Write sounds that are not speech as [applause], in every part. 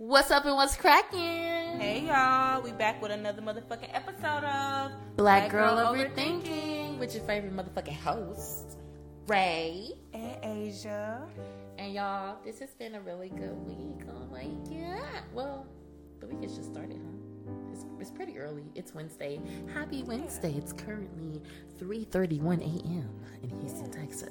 What's up and what's cracking? Hey y'all, we back with another motherfucking episode of Black, Girl, Overthinking with your favorite motherfucking host, Ray. and Asia. And y'all, this has been a really good week. Oh my god. Well, the week has just started, huh? It's, it's pretty early. It's Wednesday. Happy Wednesday. It's currently 3:31 a.m. in Houston, Texas.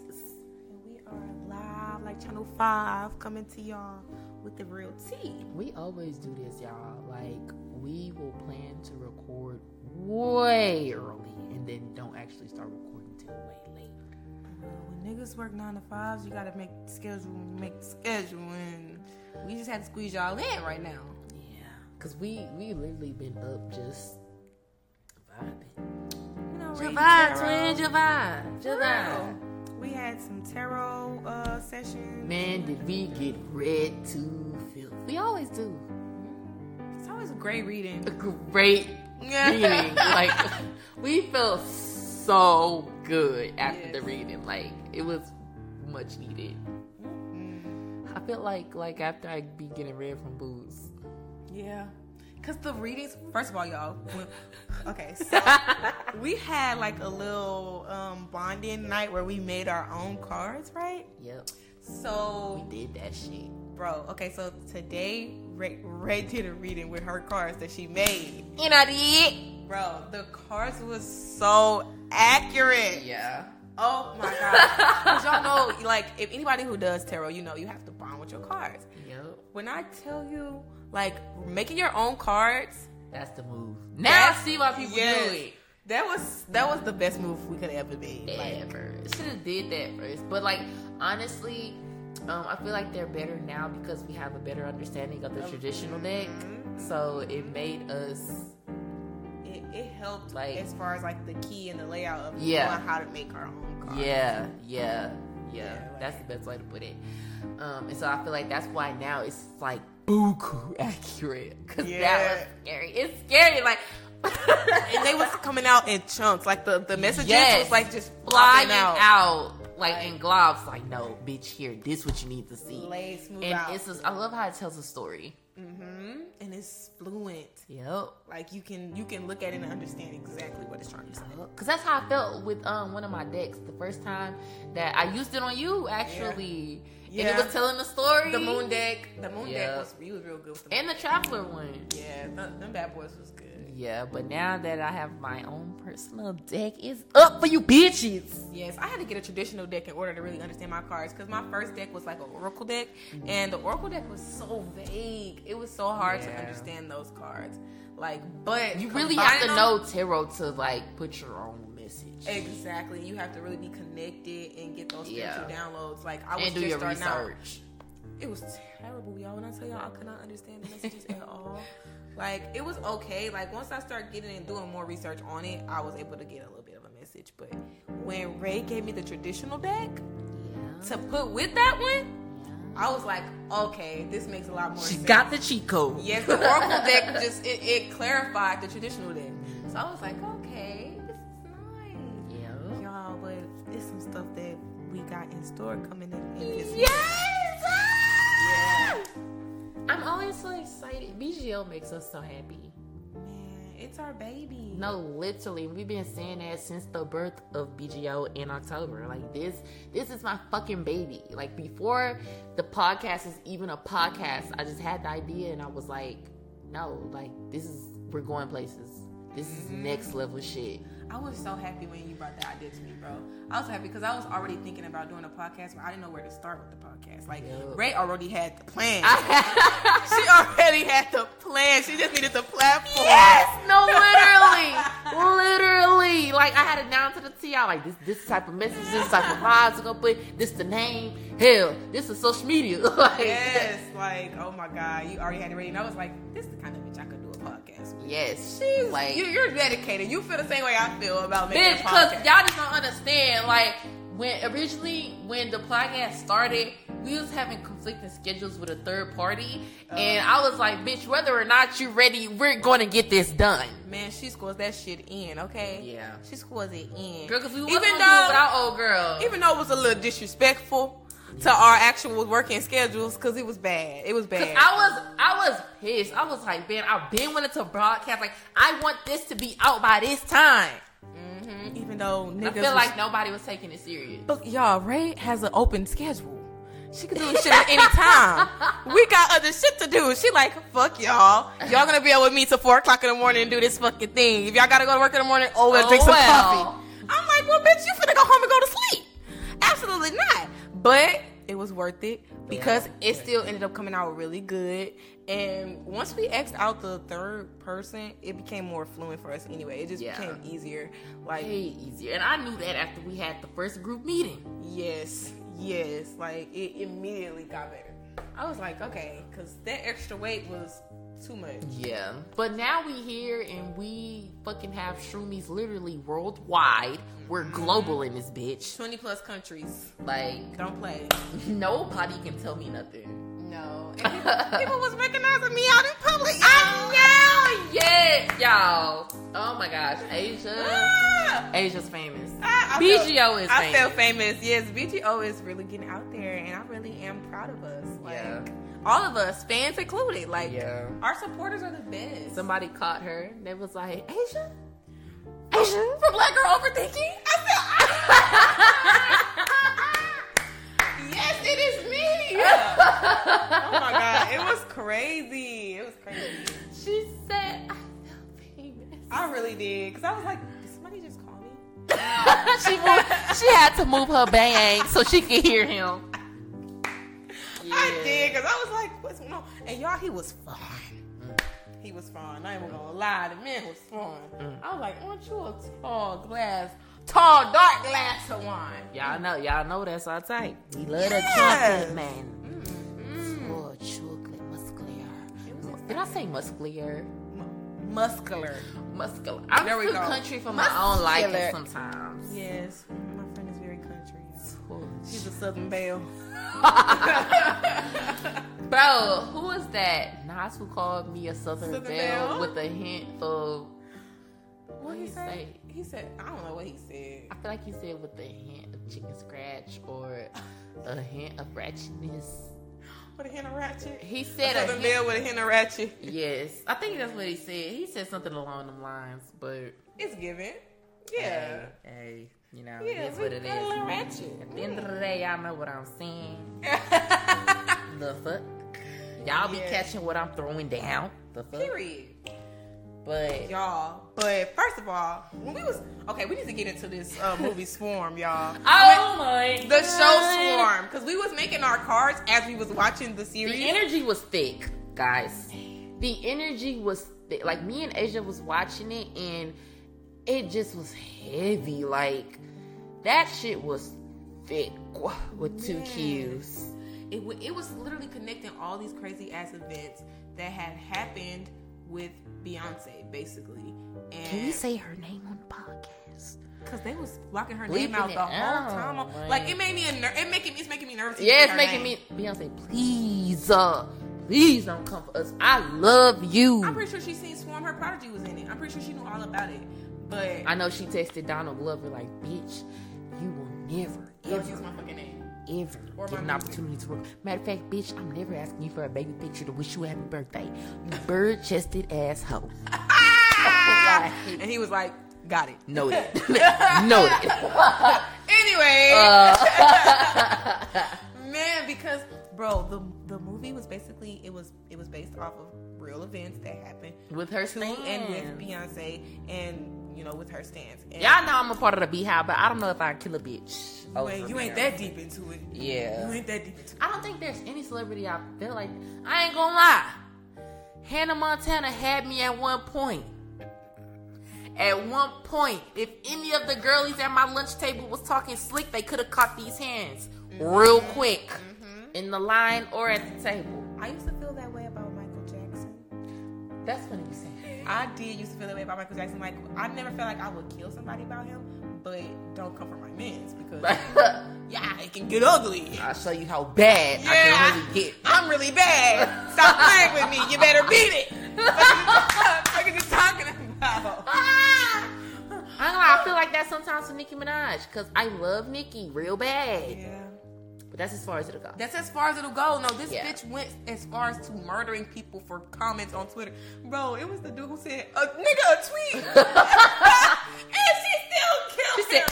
And we are live like Channel 5 coming to y'all with the real tea. We always do this, y'all. Like, we will plan to record way early and then don't actually start recording till way late. When niggas work 9 to 5s, you gotta make the schedule make the schedule. And we just had to squeeze y'all in right now. Yeah, cause we we literally been up just vibing. You know, Javon, reading tarot. twin, Javon, For Javon. We had some tarot uh, sessions. Man, did we get read to filth? We always do. It's always a great reading. A great reading. like [laughs] we felt so good after Yes. the reading. Like it was much needed. Mm. I feel like like after I be getting read from booze. Yeah. Cause the readings, first of all, y'all. when- okay, so [laughs] we had like a little um, bonding night where we made our own cards, right? Yep, So, we did that shit. bro, okay, so today Ray, Ray did a reading with her cards that she made. And I did. Bro, the cards was so accurate. Yeah. Oh my god. 'Cause y'all know, like, if anybody who does tarot, you know you have to bond with your cards. Yep. When I tell you, like, making your own cards, That's the move. Now I see why people yes. do it. That was that was the best move we could have ever made. Like, Ever. Should have did that first. But like honestly, um, I feel like they're better now because we have a better understanding of the traditional deck. So it made us it, it helped Like- as far as like the key and the layout of Yeah. knowing how to make our own cards. Yeah, yeah, yeah. Yeah, like- that's the best way to put it. Um, and so I feel like that's why now it's like buku accurate because that Yeah. was scary. It's scary, like [laughs] and they was coming out in chunks. Like the the messages Yes. was like just flying out. out. like in globs. Like no, bitch, here, this what you need to see. Smooth and out. it's just, I love how it tells a story. Mm-hmm. And it's fluent. Yep. Like you can you can look at it and understand exactly what it's trying to say. Cause that's how I felt with um one of my decks the first time that I used it on you actually, and it Yeah. was telling the story. The moon deck, the moon Yeah. deck was you was real good with the and the traveler one. yeah, th- them bad boys was good. Yeah, but now that I have my own personal deck, it's up for you bitches. Yes, I had to get a traditional deck in order to really understand my cards because my first deck was like an oracle deck, mm-hmm. and the oracle deck was so vague. It was so hard to understand those cards. Like, but You really have to know tarot to like put your own message exactly. You have to really be connected and get those spiritual Yeah. downloads. Like I was and do just your starting out. It was terrible, y'all. When I tell y'all, I could not understand the messages at all. Like it was okay. Like once I started getting and doing more research on it, I was able to get a little bit of a message. But when Ray gave me the traditional deck Yeah. to put with that one, I was like, okay, this makes a lot more She sense. She got the cheat code. yes, the oracle deck [laughs] just it, it clarified the traditional deck. So I was like, okay, Some stuff that we got in store coming in. in this Yes. Yeah. I'm always so excited. BGO makes us so happy. Man, it's our baby. No, literally, we've been saying that since the birth of BGO in October. Like this, this is my fucking baby. Like before the podcast is even a podcast, I just had the idea and I was like, no, like this is we're going places. This is mm-hmm. next level shit. I was so happy when you brought that idea to me, bro. I was happy because I was already thinking about doing a podcast, but I didn't know where to start with the podcast. Like Yup. Ray already had the plan. [laughs] she already had the plan. She just needed the platform. Yes, no, literally, literally. Like I had it down to the T. I like this, this type of message, this type of vibes. Gonna put this the name. Hell, this is social media. [laughs] like, Yes, like oh my god, you already had it ready, and I was like, this is the kind of bitch I could yes, She's like you, you're dedicated. You feel the same way I feel about making Bitch, a because y'all just don't understand. Like, when originally, when the podcast started, we was having conflicting schedules with a third party. and Uh-huh. I was like, bitch, whether or not you ready, we're going to get this done. Man, she scores that shit in, okay? Yeah. She scores it in. Girl, because we even though, without old girl. even though it was a little disrespectful to our actual working schedules, because it was bad. It was bad. I was I was pissed. I was like, man, I've been wanting to broadcast. Like, I want this to be out by this time. Mm-hmm. Even though niggas I feel was- like nobody was taking it serious. Look, y'all, Ray has an open schedule. She can do this shit at any time. [laughs] We got other shit to do. She like, fuck y'all. Y'all gonna be able to meet till four o'clock in the morning and do this fucking thing. If y'all gotta go to work in the morning, oh, well, Oh, drink some well. coffee. I'm like, well, bitch, you finna go home and go to sleep. Absolutely not. But it was worth it because Yeah. it still ended up coming out really good. And once we X'd out the third person, it became more fluent for us anyway. It just Yeah. became easier. Like, Way easier. And I knew that after we had the first group meeting. Yes, yes. Like it immediately got better. I was like, okay, because that extra weight was too much. Yeah. But now we here and we fucking have shroomies literally worldwide. We're global in this bitch. 20 plus countries. Like, Don't play. [laughs] nobody can tell me nothing. No. [laughs] People, people was recognizing me out in public. I know! Yeah, y'all. Oh my gosh. Asia. Ah! Asia's famous. I- I BGO feel- is I famous. feel famous. Yes, BGO is really getting out there, and I really am proud of us. Like, Yeah. All of us, fans included. Like, Yeah. our supporters are the best. Somebody caught her. They was like, Asia? Asia? From Black Girl Overthinking? I said, [laughs] yes, it is me. oh my god, it was crazy. It was crazy. She said, I feel famous. I really did because I was like, did somebody just call me? [laughs] she moved, she had to move her bang so she could hear him. I did because I was like, what's going on? And y'all, he was fun. He was fun. I ain't even gonna mm. lie, the man was fun. Mm. I was like, aren't you a tall glass, tall dark glass of wine? Y'all know, y'all know that's our type. We love Yes. chocolate man. Mm-hmm. Oh, chocolate muscular. Did I say muscular? Muscular. Muscular. I'm There too go. country for my own liking sometimes. Yes, my friend is very country. Oh, She's a Southern Belle. [laughs] Bro, who was that? Nas who called me a Southern, Southern Belle, with a hint of. What he he say? say? He said, I don't know what he said. I feel like he said with a hint of chicken scratch or a hint of ratchetness. With a hint of ratchet. He A said a Southern hint. Belle with a hint of ratchet. Yes, I think that's what he said. He said something along them lines, but It's given. Yeah. hey, hey, you know, Yeah, it is what it is. ratchet. At the end of the day, y'all know what I'm saying. [laughs] The fuck, y'all be Yeah. catching what I'm throwing down. The fuck, Period. but Y'all. But first of all, when we was okay, we need to get into this uh, movie [laughs] Swarm, y'all. oh my, The show Swarm, because we was making our cards as we was watching the series. The energy was thick, guys. The energy was thick. Like me and Asia was watching it, and it just was heavy. Like that shit was thick with two Yes. Q's. it, wa- it was literally connecting all these crazy ass events that had happened with Beyonce, basically. And Can we say her name on the podcast? Because they was blocking her Bleeping name out the whole time. like- Like it made me a ner- it making me it's making me nervous. Yeah, it's making name. me Beyonce. Please, uh, please don't come for us. I love you. I'm pretty sure she seen Swarm. Her prodigy was in it. I'm pretty sure she knew all about it. But I know she texted Donald Glover like, "Bitch, you will never, don't use ever, my fucking name. ever Or get my an opportunity to work. Matter of fact, bitch, I'm never asking you for a baby picture to wish you a happy birthday. You [laughs] bird chested asshole. Ah! [laughs] and he was like, "Got it." Noted. [laughs] Noted. Anyway, Uh, man, because bro, the the movie was basically it was it was based off of real events that happened with her to and with Beyonce, and you know with her stance. And Y'all know I'm a part of the BeyHive, but I don't know if I kill a bitch. you ain't, you ain't that deep into it. Yeah. You ain't that deep into it. I don't think there's any celebrity I feel like. I ain't gonna lie. Hannah Montana had me at one point. At one point, if any of the girlies at my lunch table was talking slick, they could have caught these hands real quick mm-hmm. in the line or at the table. I used to feel that way about Michael Jackson. That's funny you say. I did used to feel that way about Michael Jackson. Like I never felt like I would kill somebody about him, but don't come for my mans because [laughs] yeah, it can get ugly. I'll show you how bad I can really get. I'm really bad. Stop playing with me. You better beat it. [laughs] What are you talking about? I don't know. I feel like that sometimes with Nicki Minaj because I love Nicki real bad. Yeah. But that's as far as it'll go. That's as far as it'll go. No, this Yeah. bitch went as far as to murdering people for comments on Twitter. Bro, it was the dude who said, a nigga, a tweet. [laughs] and she still She killed him.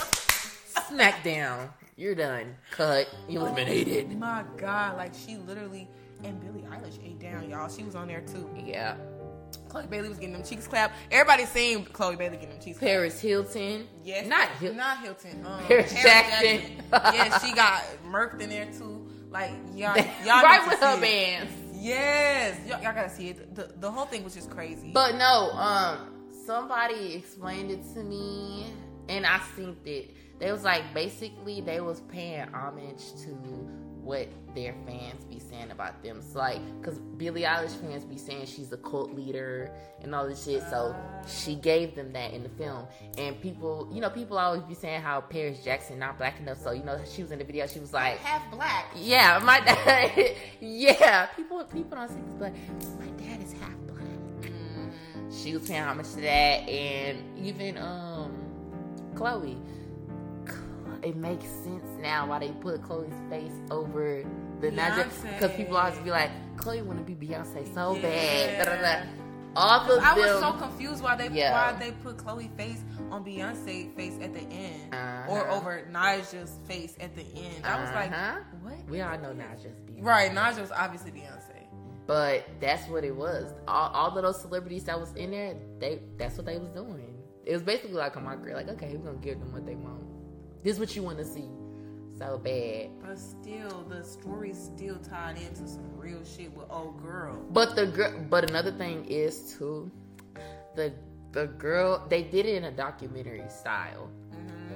said, "Smack down. You're done. Cut. Eliminated." My God, like she literally, and Billie Eilish ate down, y'all. She was on there too. Yeah. Chloe Bailey was getting them cheeks clapped. Everybody seen Chloe Bailey getting them cheeks clapped. Paris Hilton. Yes. Not Hilton. Not Hilton. Um, Paris Jackson. yeah, she got murked in there too. Like y'all, y'all [laughs] right with her it. bands. Yes, y'all, y'all gotta see it. The, the whole thing was just crazy. But no, um, somebody explained it to me, and I think it. they was like basically they was paying homage to what their fans be saying about them. So like, cause Billie Eilish fans be saying she's a cult leader and all this shit. So she gave them that in the film, and people, you know, people always be saying how Paris Jackson not black enough. So you know, she was in the video. She was like, half black. yeah, my dad. [laughs] yeah, people people don't see this, but my dad is half black. She was paying homage to that, and even um, Chloe. It makes sense now why they put Chloe's face over the Ni'Jah because people always be like, Chloe want to be Beyonce so bad. Da, da, da. All of I was so confused why they Yeah. why they put Chloe face on Beyonce face at the end, or Uh-huh. over Ni'Jah's face at the end. I was like, Uh-huh. what? we all know Ni'Jah's Beyonce. Right, was obviously Beyonce. But that's what it was. All, all of those celebrities that was in there, they that's what they was doing. It was basically like a mockery. Like, okay, we're gonna give them what they want. This is what you want to see, so bad. But still, the story's still tied into some real shit with old girl. But the girl. But another thing is too, the the girl they did it in a documentary style,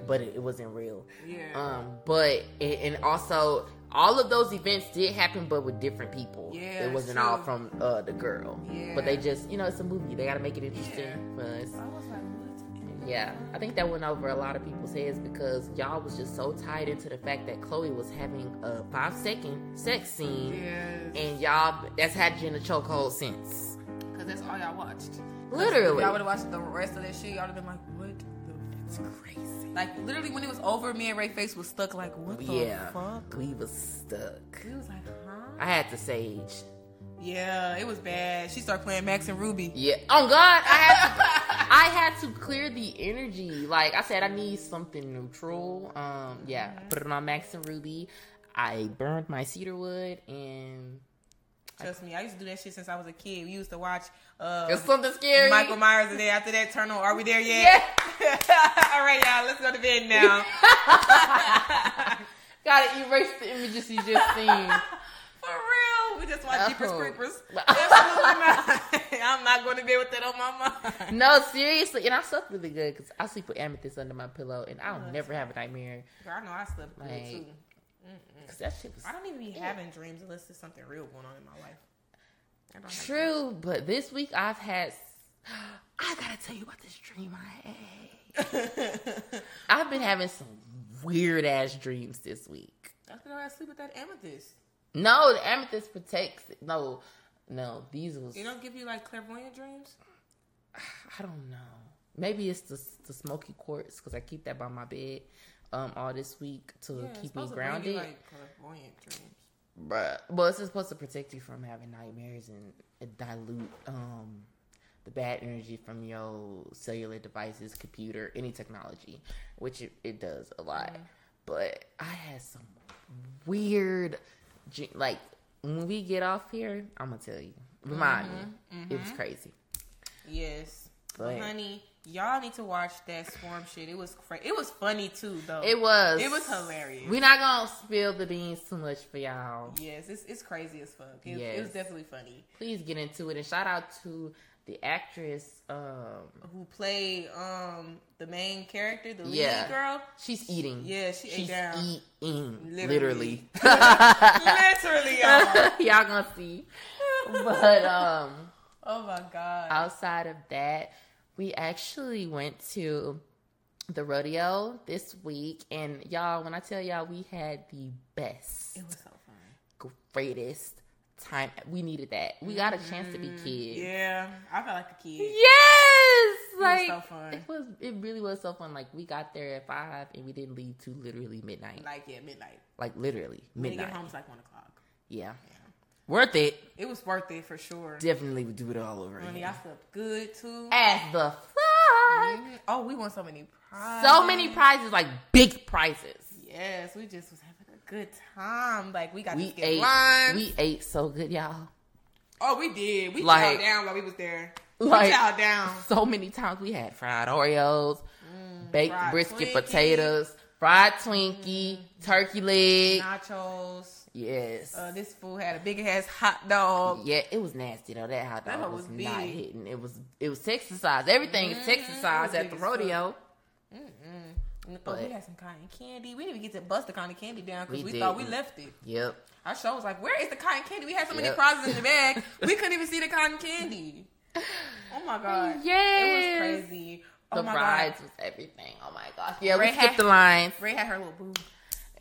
but it, it wasn't real. Yeah. Um, but it, and also all of those events did happen, but with different people. Yeah, it wasn't true. all from uh, the girl. Yeah. But they just, you know, it's a movie. They got to make it interesting Yeah. for us. Yeah, I think that went over a lot of people's heads because y'all was just so tied into the fact that Chloe was having a five second sex scene, Yes. and y'all that's had you in the chokehold since. Because that's all y'all watched. Literally. If y'all would have watched the rest of that shit, y'all would have been like, what the It's crazy. Like, literally, when it was over, me and Ray Face was stuck, like, what the Yeah, fuck? we was stuck. We was like, huh? I had to sage. Yeah, it was bad. She started playing Max and Ruby. Yeah. Oh God, I had to, [laughs] I had to clear the energy. Like I said, I need something neutral. Um, yeah. I put it on Max and Ruby. I burned my cedar wood and Trust me, I used to do that shit since I was a kid. We used to watch uh, it's something scary. Michael Myers, and then after that, turn on Are We There Yet? Yeah. [laughs] All right, y'all, let's go to bed now. [laughs] Gotta erase the images you just seen. For real, we just watch Jeepers Oh. Creepers. [laughs] Absolutely not. [laughs] I'm not going to bed with that on my mind. no, seriously, and I slept really good because I sleep with amethyst under my pillow, and I'll never have a nightmare. Girl, I know I slept good Like, too. 'Cause that shit was I don't even be having dreams unless there's something real going on in my life. I true. But this week I've had. [gasps] I gotta tell you about this dream I had. [laughs] I've been having some weird ass dreams this week. That's because I sleep with that amethyst. No, the amethyst protects. No, no, these was. It don't give you like clairvoyant dreams. [sighs] I don't know. Maybe it's the the smoky quartz because I keep that by my bed um all this week to Yeah, keep me supposed to grounded. like clairvoyant dreams. Bruh. Well, it's supposed to protect you from having nightmares and dilute um the bad energy from your cellular devices, computer, any technology, which it, it does a lot. But I had some weird, like when we get off here, I'm gonna tell you. Remind me, mm-hmm. it was mm-hmm. crazy. Yes, but honey, y'all need to watch that swarm shit. It was cra- It was funny too, though. It was. It was hilarious. We're not gonna spill the beans too much for y'all. yes, it's it's crazy as fuck. It, it was definitely funny. Please get into it and shout out to the actress. Um, Who played um the main character, the lead girl? She's eating. Yeah, she ate She's down. eating. Literally. Literally. [laughs] [laughs] Literally, y'all. Y'all gonna see. But um [laughs] Oh my god. outside of that, we actually went to the rodeo this week and y'all when I tell y'all we had the best it was so fun. greatest time. We needed that. We got a chance to be kids. Yeah, I felt like a kid. Yes, was like so fun. it was. It really was so fun. Like we got there at five and we didn't leave to literally midnight. Like yeah, midnight. Like literally When midnight. get home, it's like one o'clock. Yeah, Yeah. worth it. It was worth it for sure. Definitely would do it all over again. I slept good too. As the fuck. Mhm. Oh, we won so many prizes. So many prizes, like big prizes. Yes, we just was having good time. Like we got We to ate. lines. We ate so good, y'all. oh, we did. We Like- chowed down while we was there. Like- we chowed down. [laughs] So many times we had fried Oreos, baked Mm, fried brisket potatoes, fried Twinkie, turkey leg. Nachos. Yes. Uh, this fool had a big ass hot dog. yeah, it was nasty though. That hot dog hoe was, was not hitting. It was it was Texas size. Everything is Texas Mhm, size at the rodeo. Rodeo. Oh, we had some cotton candy. We didn't even get to bust the cotton candy down because We we, thought we left it. Yep. Our show was like, "Where is the cotton candy?" We had so many Yep. prizes in the bag, [laughs] we couldn't even see the cotton candy. Oh my god! Yeah. It was crazy. Oh The my rides god! was everything. Oh my gosh. Yeah, Ray we skipped had- the lines. Ray had her little boo.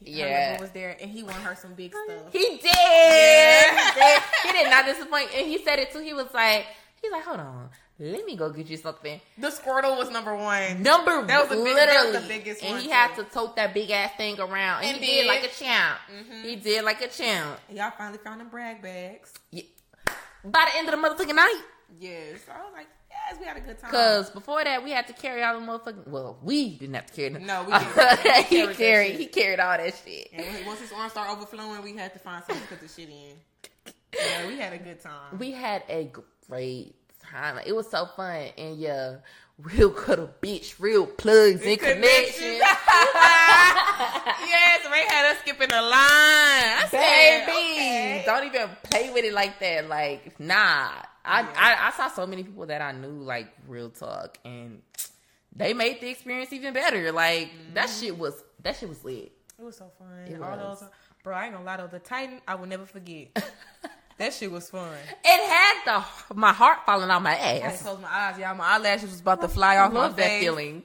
Yeah. boo was there, and he won her some big stuff. He did. Yeah. He did. He did not disappoint. And he said it too. He was like, he's like, hold on. Let me go get you something. The Squirtle was number one. Number one. That was the big- literally, that was the biggest and one, he had to tote that big ass thing around, and, And he did did. like a champ. Mhm. He did like a champ. Y'all finally found them brag bags. Yeah. By the end of the motherfucking night, Yes, I was like, yes, we had a good time. because before that we had to carry all the motherfucking. Well, we didn't have to carry them. No, we [laughs] didn't. He he carried that carried. shit. He carried all that shit. And once his arms started overflowing, we had to find something to put the shit in. Yeah, we had a good time. We had a great time. Like, it was so fun, and yeah, real cuddle bitch, real plugs and connections. [laughs] yes, Ray had us skipping the line. I said, Baby, okay. don't even play with it like that. Like, nah. I, Yeah. I I saw so many people that I knew, like real talk, and they made the experience even better. Like that mm-hmm. shit was that shit was lit. It was so fun. It All was. those, bro, I ain't gonna lie though. The Titan, I will never forget. [laughs] that shit was fun. It had the my heart falling out my ass. I closed my eyes, y'all. My eyelashes was about to oh, fly I off my love that face. feeling,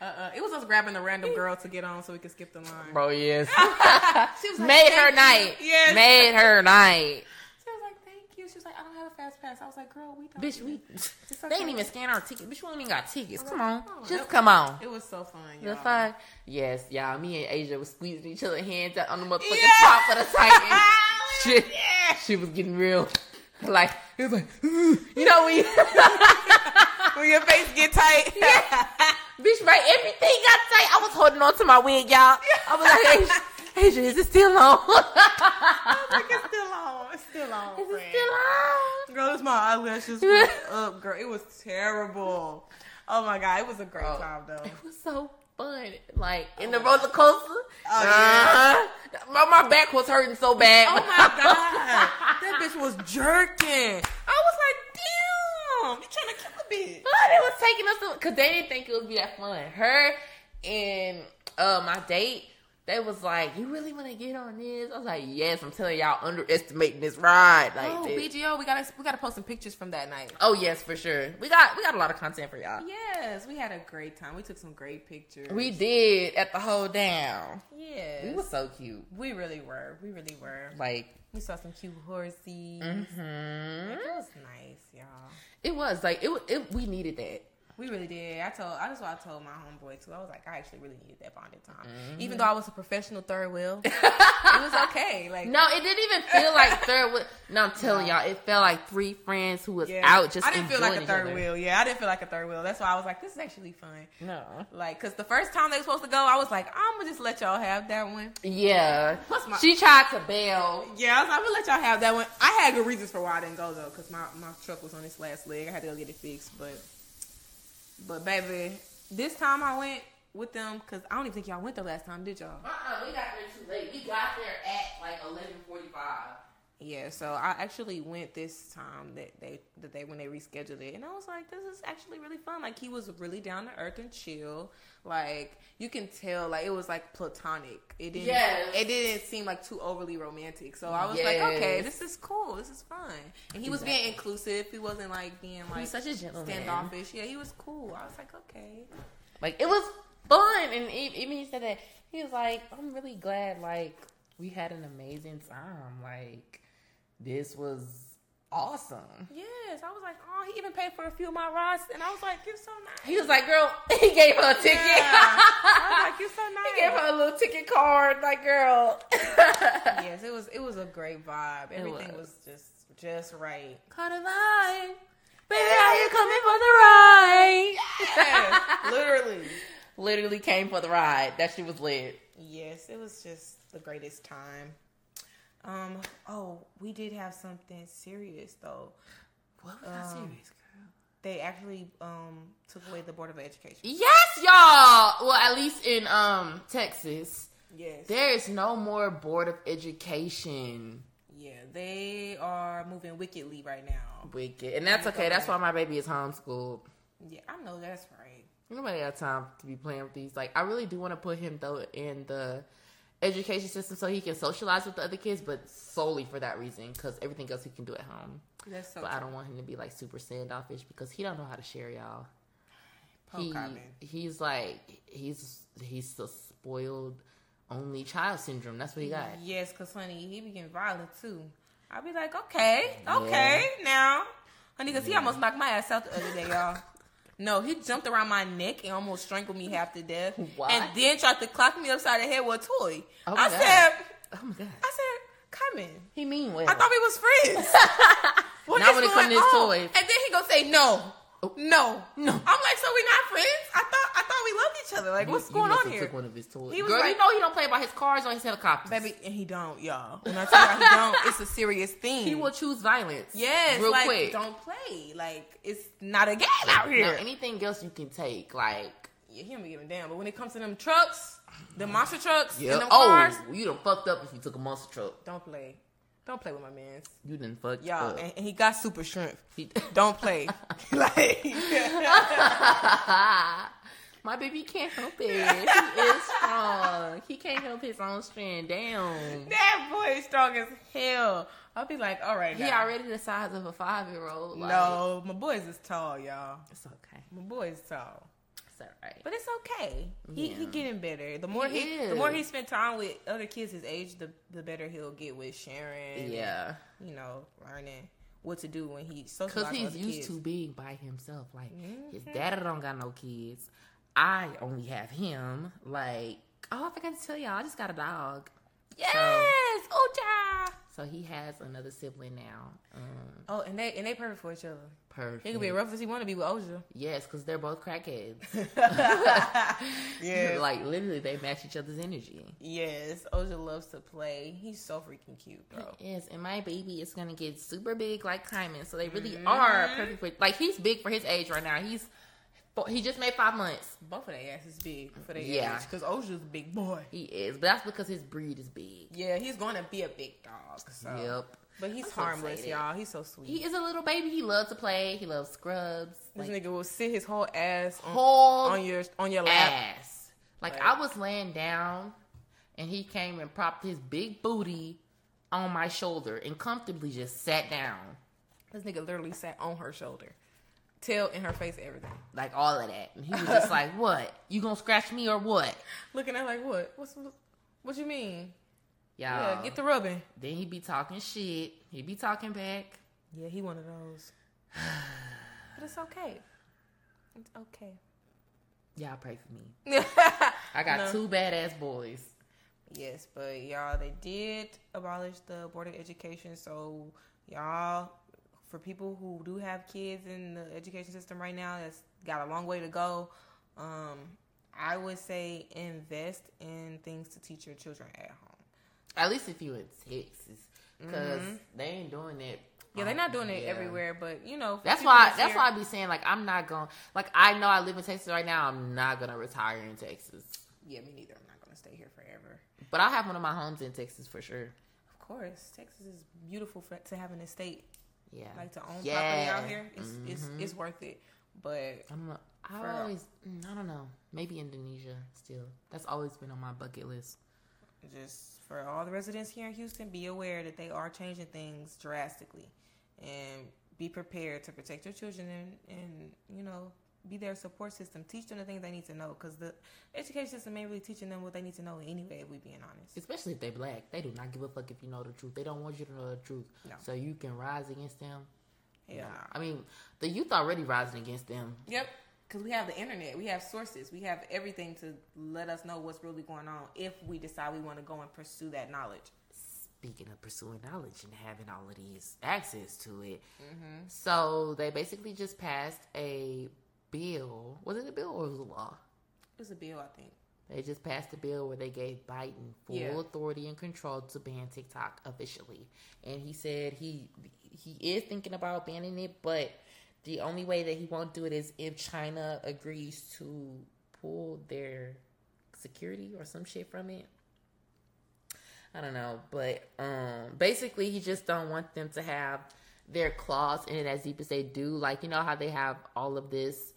Uh-uh. It was us grabbing a random girl to get on so we could skip the line. bro. Yes, [laughs] She was like, made her you." night. Yes. made her night. She was like, thank you. She was like, I don't have a fast pass. I was like, girl, we don't. Bitch, we [laughs] It's [laughs] they ain't okay. even scan our ticket. Bitch, we ain't even got tickets. Come on, oh, just it- come on. It was so fun, The y'all. fuck? Yes, y'all. Me and Asia was squeezing each other hands out on the motherfucking Yeah. top of the Titan. Shit. Yeah. She was getting real. Like it was like, you know when [laughs] you, when your face get tight. bitch, right? Everything got tight. I was holding on to my wig, y'all. I was like, Asia, is it still on? like it's still on. It's still on. Is it still on? Girl, it's my eyelashes [laughs] went up, girl. It was terrible. Oh my god, it was a great Oh. time though. It was so fun. Like in the roller coaster. Oh, yeah. Uh-huh. My, my back was hurting so bad. Oh my god, that bitch was jerking. I was like, damn, you trying to kill a bitch? But it was taking us to because they didn't think it would be that fun. Her and uh my date, they was like, "You really want to get on this?" I was like, "Yes." I'm telling y'all, underestimating this ride. Like, Oh, this. BGO, we gotta we gotta post some pictures from that night. oh yes, for sure. We got we got a lot of content for y'all. Yes, we had a great time. We took some great pictures. We did at the hold down. yes, We was so cute. we really were. We really were. Like, We saw some cute horses. hmm Like, it was nice, y'all. it was like it, it. We needed that. We really did. I told. I just what I told my homeboy too. I was like, I actually really needed that bonding time, Mm-hmm. even though I was a professional third wheel. [laughs] it was okay. Like No, it didn't even feel like third wheel. No, I'm telling y'all, it felt like three friends who was yeah. out just I didn't feel like a third wheel. Yeah, I didn't feel like a third wheel. That's why I was like, this is actually fun. No. Like, cause the first time they were supposed to go, I was like, I'm gonna just let y'all have that one. Yeah. Plus my- she tried to bail. Yeah, I was like, I'm gonna let y'all have that one. I had good reasons for why I didn't go though, cause my, my truck was on its last leg. I had to go get it fixed, but but baby, this time I went with them because I don't even think y'all went the last time, did y'all? Uh-uh, we got there too late. We got there at like eleven forty five. Yeah, so I actually went this time that they that they when they rescheduled it, and I was like, this is actually really fun. Like he was really down to earth and chill. Like you can tell, like it was like platonic. It didn't. Yes. It didn't seem like too overly romantic. So I was like, okay, this is cool. This is fun. And he was being inclusive. He wasn't like being like He's such a gentleman. standoffish. Yeah, he was cool. I was like, okay. Like it was fun, and even he said that he was like, "I'm really glad like we had an amazing time. Like this was awesome. Yes, I was like, oh, he even paid for a few of my rides, and I was like, you're so nice. He was like, girl, [laughs] he gave her a ticket. Yeah. I was like, you're so nice. [laughs] he gave her a little ticket card, like, girl. [laughs] yes, it was it was a great vibe. Everything was. was. just just right. Caught a vibe. Baby, are you coming for the ride? Yes, literally. Literally came for the ride. That she was lit. Yes, it was just the greatest time. Um. Oh, we did have something serious though. What was that serious, girl? They actually um took away the board of education. Yes, y'all. Well, at least in um Texas, Yes. there is no more board of education. Yeah, they are moving wickedly right now. Wicked, and that's okay. That's why my baby is homeschooled. Yeah, I know that's right. Nobody got time to be playing with these. Like, I really do want to put him though in the education system so he can socialize with the other kids, but solely for that reason because everything else he can do at home. That's so. But I don't want him to be like super standoffish because he don't know how to share y'all. Poor He, he's like he's he's the spoiled only child syndrome. That's what he got. Yes, cause honey, he be getting violent too. I'll be like, okay, okay, now, honey, cause he almost knocked my ass out the other day, y'all. No, he jumped around my neck and almost strangled me half to death, What? and then tried to clock me upside the head with a toy. Oh my I God. said, Oh my god, I said, come in. he mean well. I thought we was friends. [laughs] [laughs] What Not is when it to his on? And then he gonna say no, Oh. no, No. I'm like, so we not friends? I thought I thought loved each other. Like, You- what's you going must on have here? Took one of his toys. He was Girl, like- you know he don't play about his cars or his helicopters. Baby, and he don't, y'all. When I tell y'all he don't, it's a serious [laughs] thing. he will choose violence. Yes, real like, quick. Don't play. Like it's not a game out Now, here. anything else you can take, like yeah, he don't be giving a damn. But when it comes to them trucks, the [sighs] monster trucks, yeah. and them Oh, cars, you done fucked up if you took a monster truck. don't play. Don't play with my man's. You done fucked Y'all, up. and, and he got super strength. He- Don't play. [laughs] like [laughs] My baby can't help it. He is strong. He can't help his own strength. Damn. that boy is strong as hell. I'll be like, all right, He now. already the size of a five year old. No, my boy's is tall, y'all. it's okay. My boy's tall. It's alright. But it's okay. He he getting better. The more He he, the more he spend time with other kids his age, the the better he'll get with sharing. Yeah, you know, learning what to do when he because he's used kids. to being by himself. Like his Mm-hmm. daddy don't got no kids. I only have him. Like oh, I forgot to tell y'all, I just got a dog. Yes, Ocha. So he has another sibling now. Um, Oh, and they and they perfect for each other. perfect. He could be rough as he want to be with Oja. Yes, because they're both crackheads. [laughs] [laughs] Yes. like literally, they match each other's energy. yes, Oja loves to play. He's so freaking cute, bro. [laughs] Yes, and my baby is gonna get super big like Kyman. So they really Mm-hmm. are perfect for like he's big for his age right now. He's he just made five months. Both of their asses big for their Yeah. age because Oja's a big boy. He is, but that's because his breed is big. Yeah, he's going to be a big dog. So. Yep. But he's I'm harmless, excited. y'all. He's so sweet. He is a little baby. He loves to play. He loves scrubs. this Like nigga will sit his whole ass on, whole on your on your lap. ass. Like Like- I was laying down, and he came and propped his big booty on my shoulder and comfortably just sat down. This nigga literally sat on her shoulder, tail in her face, everything. Like all of that. And he was just like, [laughs] What? You gonna scratch me or what? Looking at like, what? What's what you mean? Y'all. Yeah, get the rubbing. Then he be talking shit. He be talking back. Yeah, he one of those. [sighs] but it's okay. It's okay. Y'all pray for me. [laughs] I got No. two badass boys. Yes, but y'all, they did abolish the board of education. So y'all, for people who do have kids in the education system right now, that's got a long way to go. Um, I would say invest in things to teach your children at home. At least if you're in Texas, because they ain't doing it. Yeah, they're not doing it Yeah. everywhere, but you know, That's why. that's why I be saying like I'm not going. Like I know I live in Texas right now. I'm not gonna retire in Texas, Yeah, me neither. I'm not gonna stay here forever. but I'll have one of my homes in Texas for sure. Of course, Texas is beautiful for, to have an estate, Yeah, like to own Yeah. property out here. It's it's Mhm. it's worth it. But I don't know. I always. mm, I don't know. Maybe Indonesia. Still, that's always been on my bucket list. just for all the residents here in Houston, be aware that they are changing things drastically, and be prepared to protect your children and and you know be their support system. Teach them the things they need to know because the education system ain't really teaching them what they need to know anyway. If we being honest, Especially if they black, they do not give a fuck if you know the truth. They don't want you to know the truth, No. so you can rise against them. yeah. Nah. I mean, the youth already rising against them. Yep. Because we have the internet, we have sources, we have everything to let us know what's really going on if we decide we want to go and pursue that knowledge. Speaking of pursuing knowledge and having all of these access to it, mm-hmm. so they basically just passed a bill. Was it a bill or was it a law? It was a bill, I think. They just passed a bill where they gave Biden full Yeah. authority and control to ban TikTok officially. And he said he he is thinking about banning it, but the only way that he won't do it is if China agrees to pull their security or some shit from it. I don't know, but um basically he just don't want them to have their claws in it as deep as they do. Like you know how they have all of this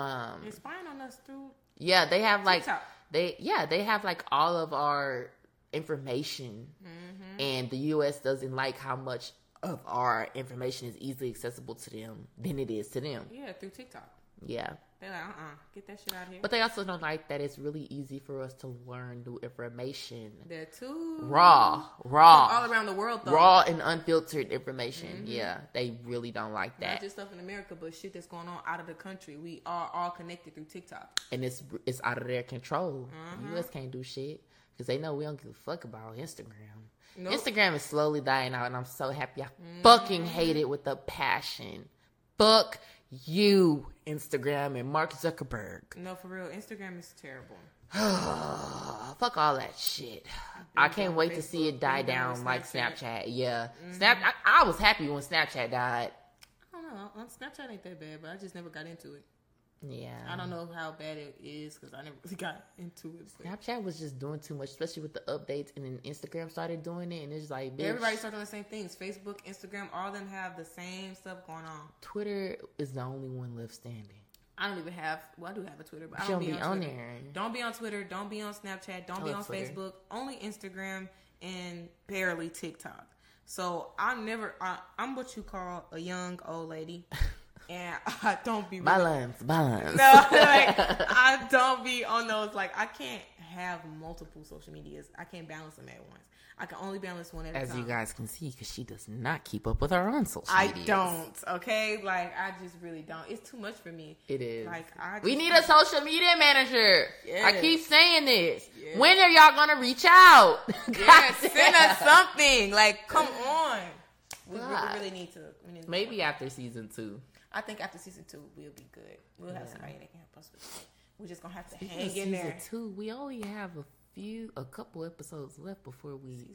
um It's spying on us through yeah, they have like TikTok. they yeah they have like all of our information, Mm-hmm. and the U.S. doesn't like how much of our information is easily accessible to them than it is to them. Yeah, through TikTok. Yeah, They're like, uh uh get that shit out of here. but they also don't like that it's really easy for us to learn new information, They're too raw, raw, all around the world though. raw and unfiltered information. Yeah, they really don't like that. Not just stuff in America, but shit that's going on out of the country. We are all connected through TikTok. and it's it's out of their control. Mm-hmm. The U.S. can't do shit because they know we don't give a fuck about Instagram. Nope. Instagram is slowly dying out, and I'm so happy. I Mm-hmm. fucking hate it with a passion. Fuck you, Instagram and Mark Zuckerberg. No, for real, Instagram is terrible. [sighs] Fuck all that shit. I can't wait to see it die down down like Snapchat. Mm-hmm. Yeah, Snap. I, I was happy when Snapchat died. I don't know. On Snapchat ain't that bad, but I just never got into it. Yeah, I don't know how bad it is because I never really got into it. But Snapchat was just doing too much, especially with the updates, and then Instagram started doing it, and it's like, bitch, everybody started doing the same things. Facebook, Instagram, all of them have the same stuff going on. Twitter is the only one left standing. I don't even have. Well, I do have a Twitter, but I She don't don't be, on, Twitter. there. Don't be on Twitter. Don't be on Snapchat. Don't I be on Twitter. Facebook. Only Instagram and barely TikTok. So I'm never. I, I'm what you call a young old lady, [laughs] and [laughs] I don't be. really- Balance, balance. No, [laughs] like I don't be on those. Like I can't have multiple social medias. I can't balance them at once. I can only balance one at a time. As you guys can see, because she does not keep up with her own social media. I medias. don't. Okay, like I just really don't. It's too much for me. It is. Like I. Just we need a social media manager. I keep saying this. Yes. When are y'all gonna reach out? [laughs] God send us something. Like, come on. We, we really need to. We need to Maybe after season two. I think after season two, we'll be good. We'll have Yeah. somebody that can help us with it. We're just gonna have to Speaking hang in season there. two, we only have a few, a couple episodes left before we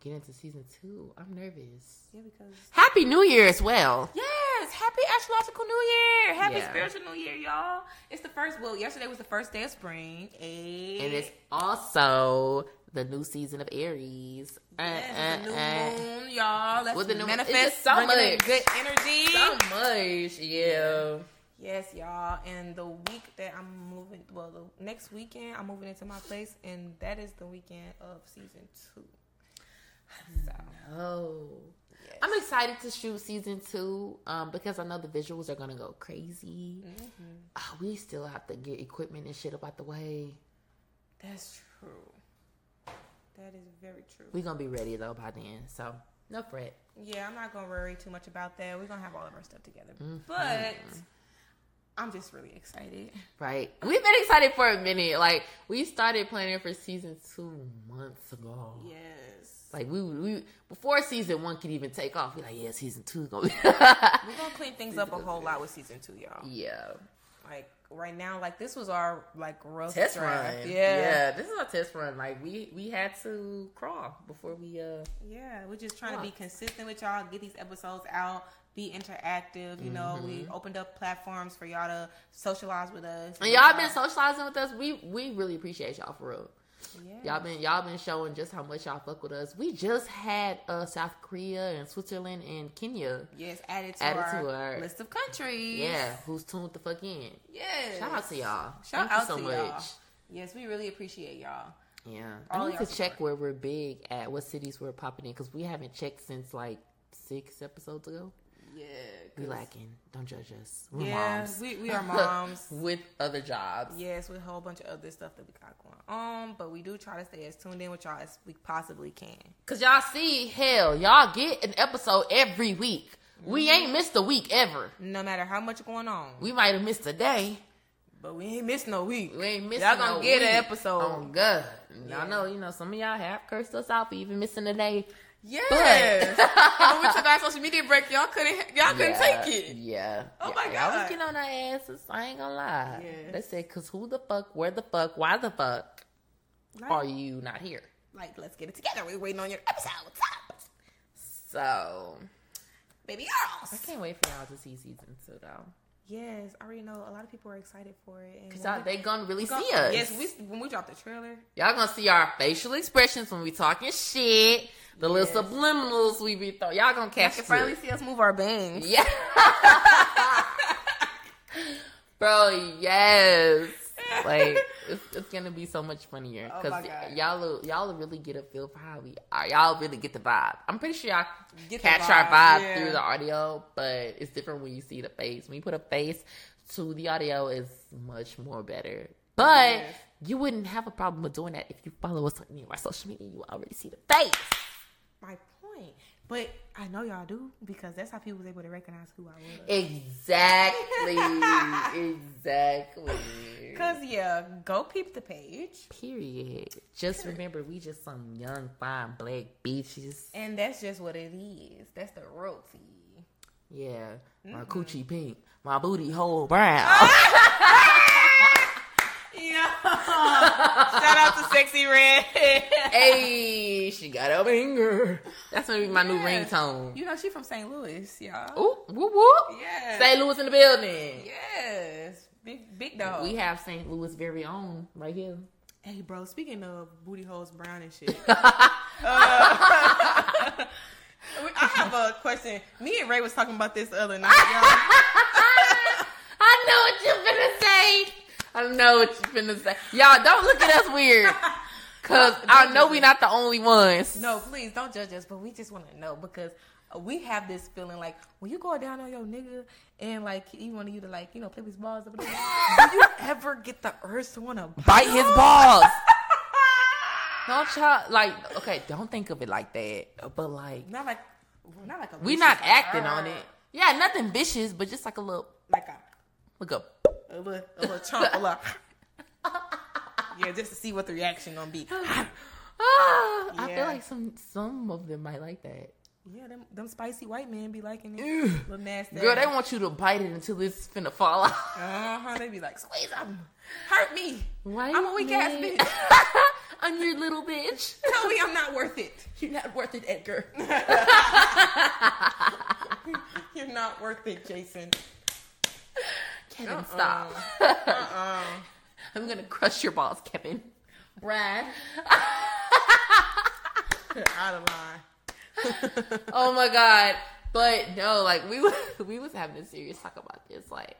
get into season two. I'm nervous. Yeah, because Happy New Year as well. Yes, happy astrological new year. Happy Yeah. spiritual new year, y'all. It's the first well, yesterday was the first day of spring. Ayy. And it's also the new season of Aries. Uh, Yes, uh, new uh. moon, y'all. Let's With the new- manifest so much. good energy. So much, yeah. Yes, y'all. And the week that I'm moving, well, the next weekend I'm moving into my place, and that is the weekend of season two. So, Oh. yes. I'm excited to shoot season two um, because I know the visuals are gonna go crazy. Mm-hmm. Ah, we still have to get equipment and shit up out the way. That's true. That is very true. We're gonna be ready though by then, so no fret. Yeah, I'm not gonna worry too much about that. We're gonna have all of our stuff together. Mm-hmm. But I'm just really excited. Right? We've been excited for a minute. Like we started planning for season two months ago. Yes. Like we we before season one could even take off. we're like yeah, season two gonna be. We're gonna clean things [laughs] up a whole lot with season two, y'all. yeah. Like right now, like this was our like rough Test draft. run. Yeah. yeah. This is a test run. Like we we had to crawl before we uh Yeah, we're just trying to be consistent with y'all, get these episodes out, be interactive. You know, Mm-hmm. we opened up platforms for y'all to socialize with us. And y'all been socializing with us. We we really appreciate y'all for real. Yeah. Y'all been y'all been showing just how much y'all fuck with us. We just had uh South Korea and Switzerland and Kenya. yes, added to, Added our, to our- list of countries. Yeah, who's tuned the fuck in? Yes. Shout out to y'all. Shout Thank out you so to much. y'all. Yes, we really appreciate y'all. Yeah, All I need to check where we're big at, what cities we're popping in, because we haven't checked since like six episodes ago. Yeah, We lacking. Don't judge us. We're yeah, moms. we, we are [laughs] moms. with other jobs. yes, with a whole bunch of other stuff that we got going on, but we do try to stay as tuned in with y'all as we possibly can. Cause y'all see, hell, y'all get an episode every week. We mm-hmm. ain't missed a week ever. No matter how much going on, We might have missed a day. but we ain't missed no week. We ain't missed. Y'all gonna no get an episode. Oh God, y'all know. You know, some of y'all have cursed us out for even missing a day. Yes. [laughs] when we took our social media break, y'all couldn't y'all couldn't Yeah, take it. Yeah. Oh yeah. my Y'all was getting on our asses. I ain't gonna lie. Yes. They said, "Cause who the fuck? Where the fuck? Why the fuck Like, are you not here?" like, let's get it together. We're waiting on your episode. What's up, So baby girls. I can't wait for y'all to see season two though. Yes, I already know. A lot of people are excited for it. And Cause y'all, they gonna really we gon- see us. Yes, we when we drop the trailer. Y'all gonna see our facial expressions when we talking shit. The Yes. little subliminals we be throwing. Y'all gonna catch can it. finally see us move our bangs. Yeah. [laughs] Bro, yes. Like [laughs] it's, it's gonna be so much funnier Oh because God. y'all y'all really get a feel for how we are. Y'all really get the vibe. I'm pretty sure y'all Get catch our vibe, vibe yeah. through the audio, but it's different when you see the face. When you put a face to the audio, is much more better. But Yes. you wouldn't have a problem with doing that if you follow us on any of our social media. You already see the face. My. But I know y'all do because that's how people was able to recognize who I was. Exactly. [laughs] exactly. Cause yeah, go peep the page, Period. Just remember, we just some young, fine black bitches. and that's just what it is. That's the tea. Yeah. My coochie pink. My booty hole brown. [laughs] [laughs] Yeah. Shout out to Sexyy Red. hey, she got a finger. That's gonna be my new Yeah. ringtone. You know she from St. Louis, y'all. Ooh, whoop whoop. Yeah. St. Louis in the building. Yes. Big big dog. We have St. Louis very own right here. hey bro, speaking of booty holes brown and shit. [laughs] uh, [laughs] I have a question. Me and Ray was talking about this the other night, y'all. I know what you finna I know what you finna say. Y'all don't look at us weird. [laughs] Cause I know we're not the only ones. No, please don't judge us, but we just want to know because we have this feeling like when you go down on your nigga and like he want you to like you know play with his balls, whatever, do you [laughs] ever get the urge to want to Bite his balls. [laughs] Don't y'all like okay, don't think of it like that. But like Not like, not like a. we not like, acting on it. Yeah, nothing vicious, but just like a little Like a, look up. A little, a little chunk, a little. [laughs] yeah, just to see what the reaction gonna be. [gasps] Ah, I feel like some some of them might like that. Yeah, them, them spicy white men be liking it. Little nasty. Girl, they want you to bite it until it's finna fall out. Uh huh. They be like, squeeze them, hurt me. White I'm a weak ass man. bitch. [laughs] I'm your little bitch. [laughs] Tell me I'm not worth it. You're not worth it, Edgar. You're not worth it, Jason. Kevin, Uh-uh. stop. Uh-uh. [laughs] I'm gonna crush your balls, Kevin. Brad. [laughs] Out of line. [laughs] oh my god. But no, like we was we was having a serious talk about this, like,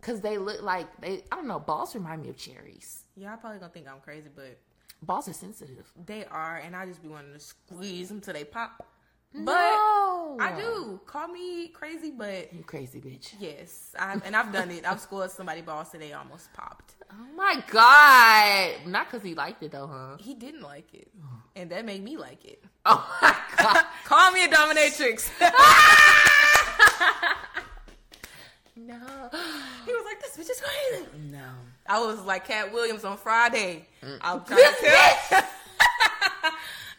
cause they look like they. I don't know. Balls remind me of cherries. Yeah, Y'all probably gonna think I'm crazy, but Balls are sensitive. they are, and I just be wanting to squeeze them till they pop. But no, I do. Call me crazy, but You crazy bitch. yes, I've, and I've done it. I've scored somebody balls today, almost popped. Oh my god. Not cause he liked it though, huh? He didn't like it, and that made me like it. Oh my god. [laughs] Call me a dominatrix. [laughs] no. he was like, "This bitch is crazy." No. I was like Katt Williams on Friday. Mm. I'm trying This to tell.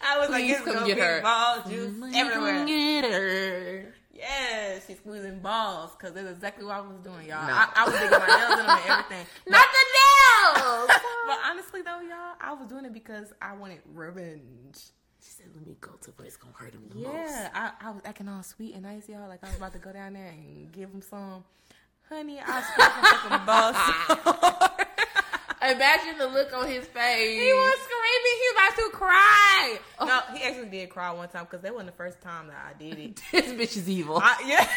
I was like, Please it's come gonna get be her. ball juice everywhere. Get her. Yes, she's squeezing balls because that's exactly what I was doing, y'all. No. I, I was digging my nails in them and everything. [laughs] Not the nails. [laughs] But honestly, though, y'all, I was doing it because I wanted revenge. She said, "Let me go to where it's gonna hurt him the Yeah, most." I, I was acting all sweet and nice, y'all. Like I was about to go down there and give him some. Honey, I squeezed some balls. [laughs] so hard. Imagine the look on his face. He was screaming. He was about to cry. Oh. No, he actually did cry one time because that wasn't the first time that I did it. [laughs] this bitch is evil. I, yeah.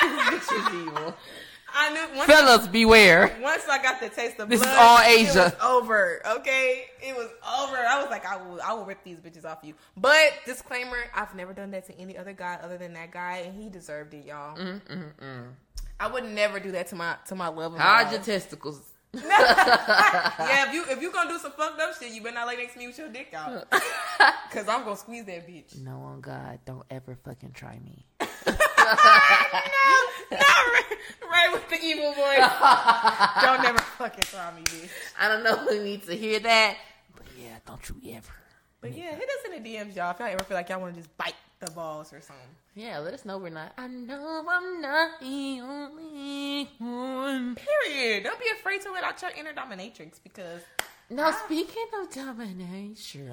[laughs] this bitch is evil. I knew once, Fellas, beware. once I got the taste of This is blood, all It Asia. was over. Okay, it was over. I was like, I will, I will rip these bitches off you. But disclaimer, I've never done that to any other guy other than that guy, and he deserved it, y'all. Mm, mm, mm. I would never do that to my to my love. of Hide your testicles. [laughs] yeah, if you if you gonna do some fucked up shit, you better not lay next to me with your dick out, [laughs] cause I'm gonna squeeze that bitch. No, on God, don't ever fucking try me. [laughs] no, no, right, right with the evil voice. Don't never fucking try me, bitch. I don't know who needs to hear that, but yeah, don't you ever. But yeah, hit us in the DMs, y'all. If y'all ever feel like y'all want to just bite the balls or something. Yeah, let us know we're not. I know I'm not the only one. Period. Don't be afraid to let out your inner dominatrix because Now, speaking of dominatrix,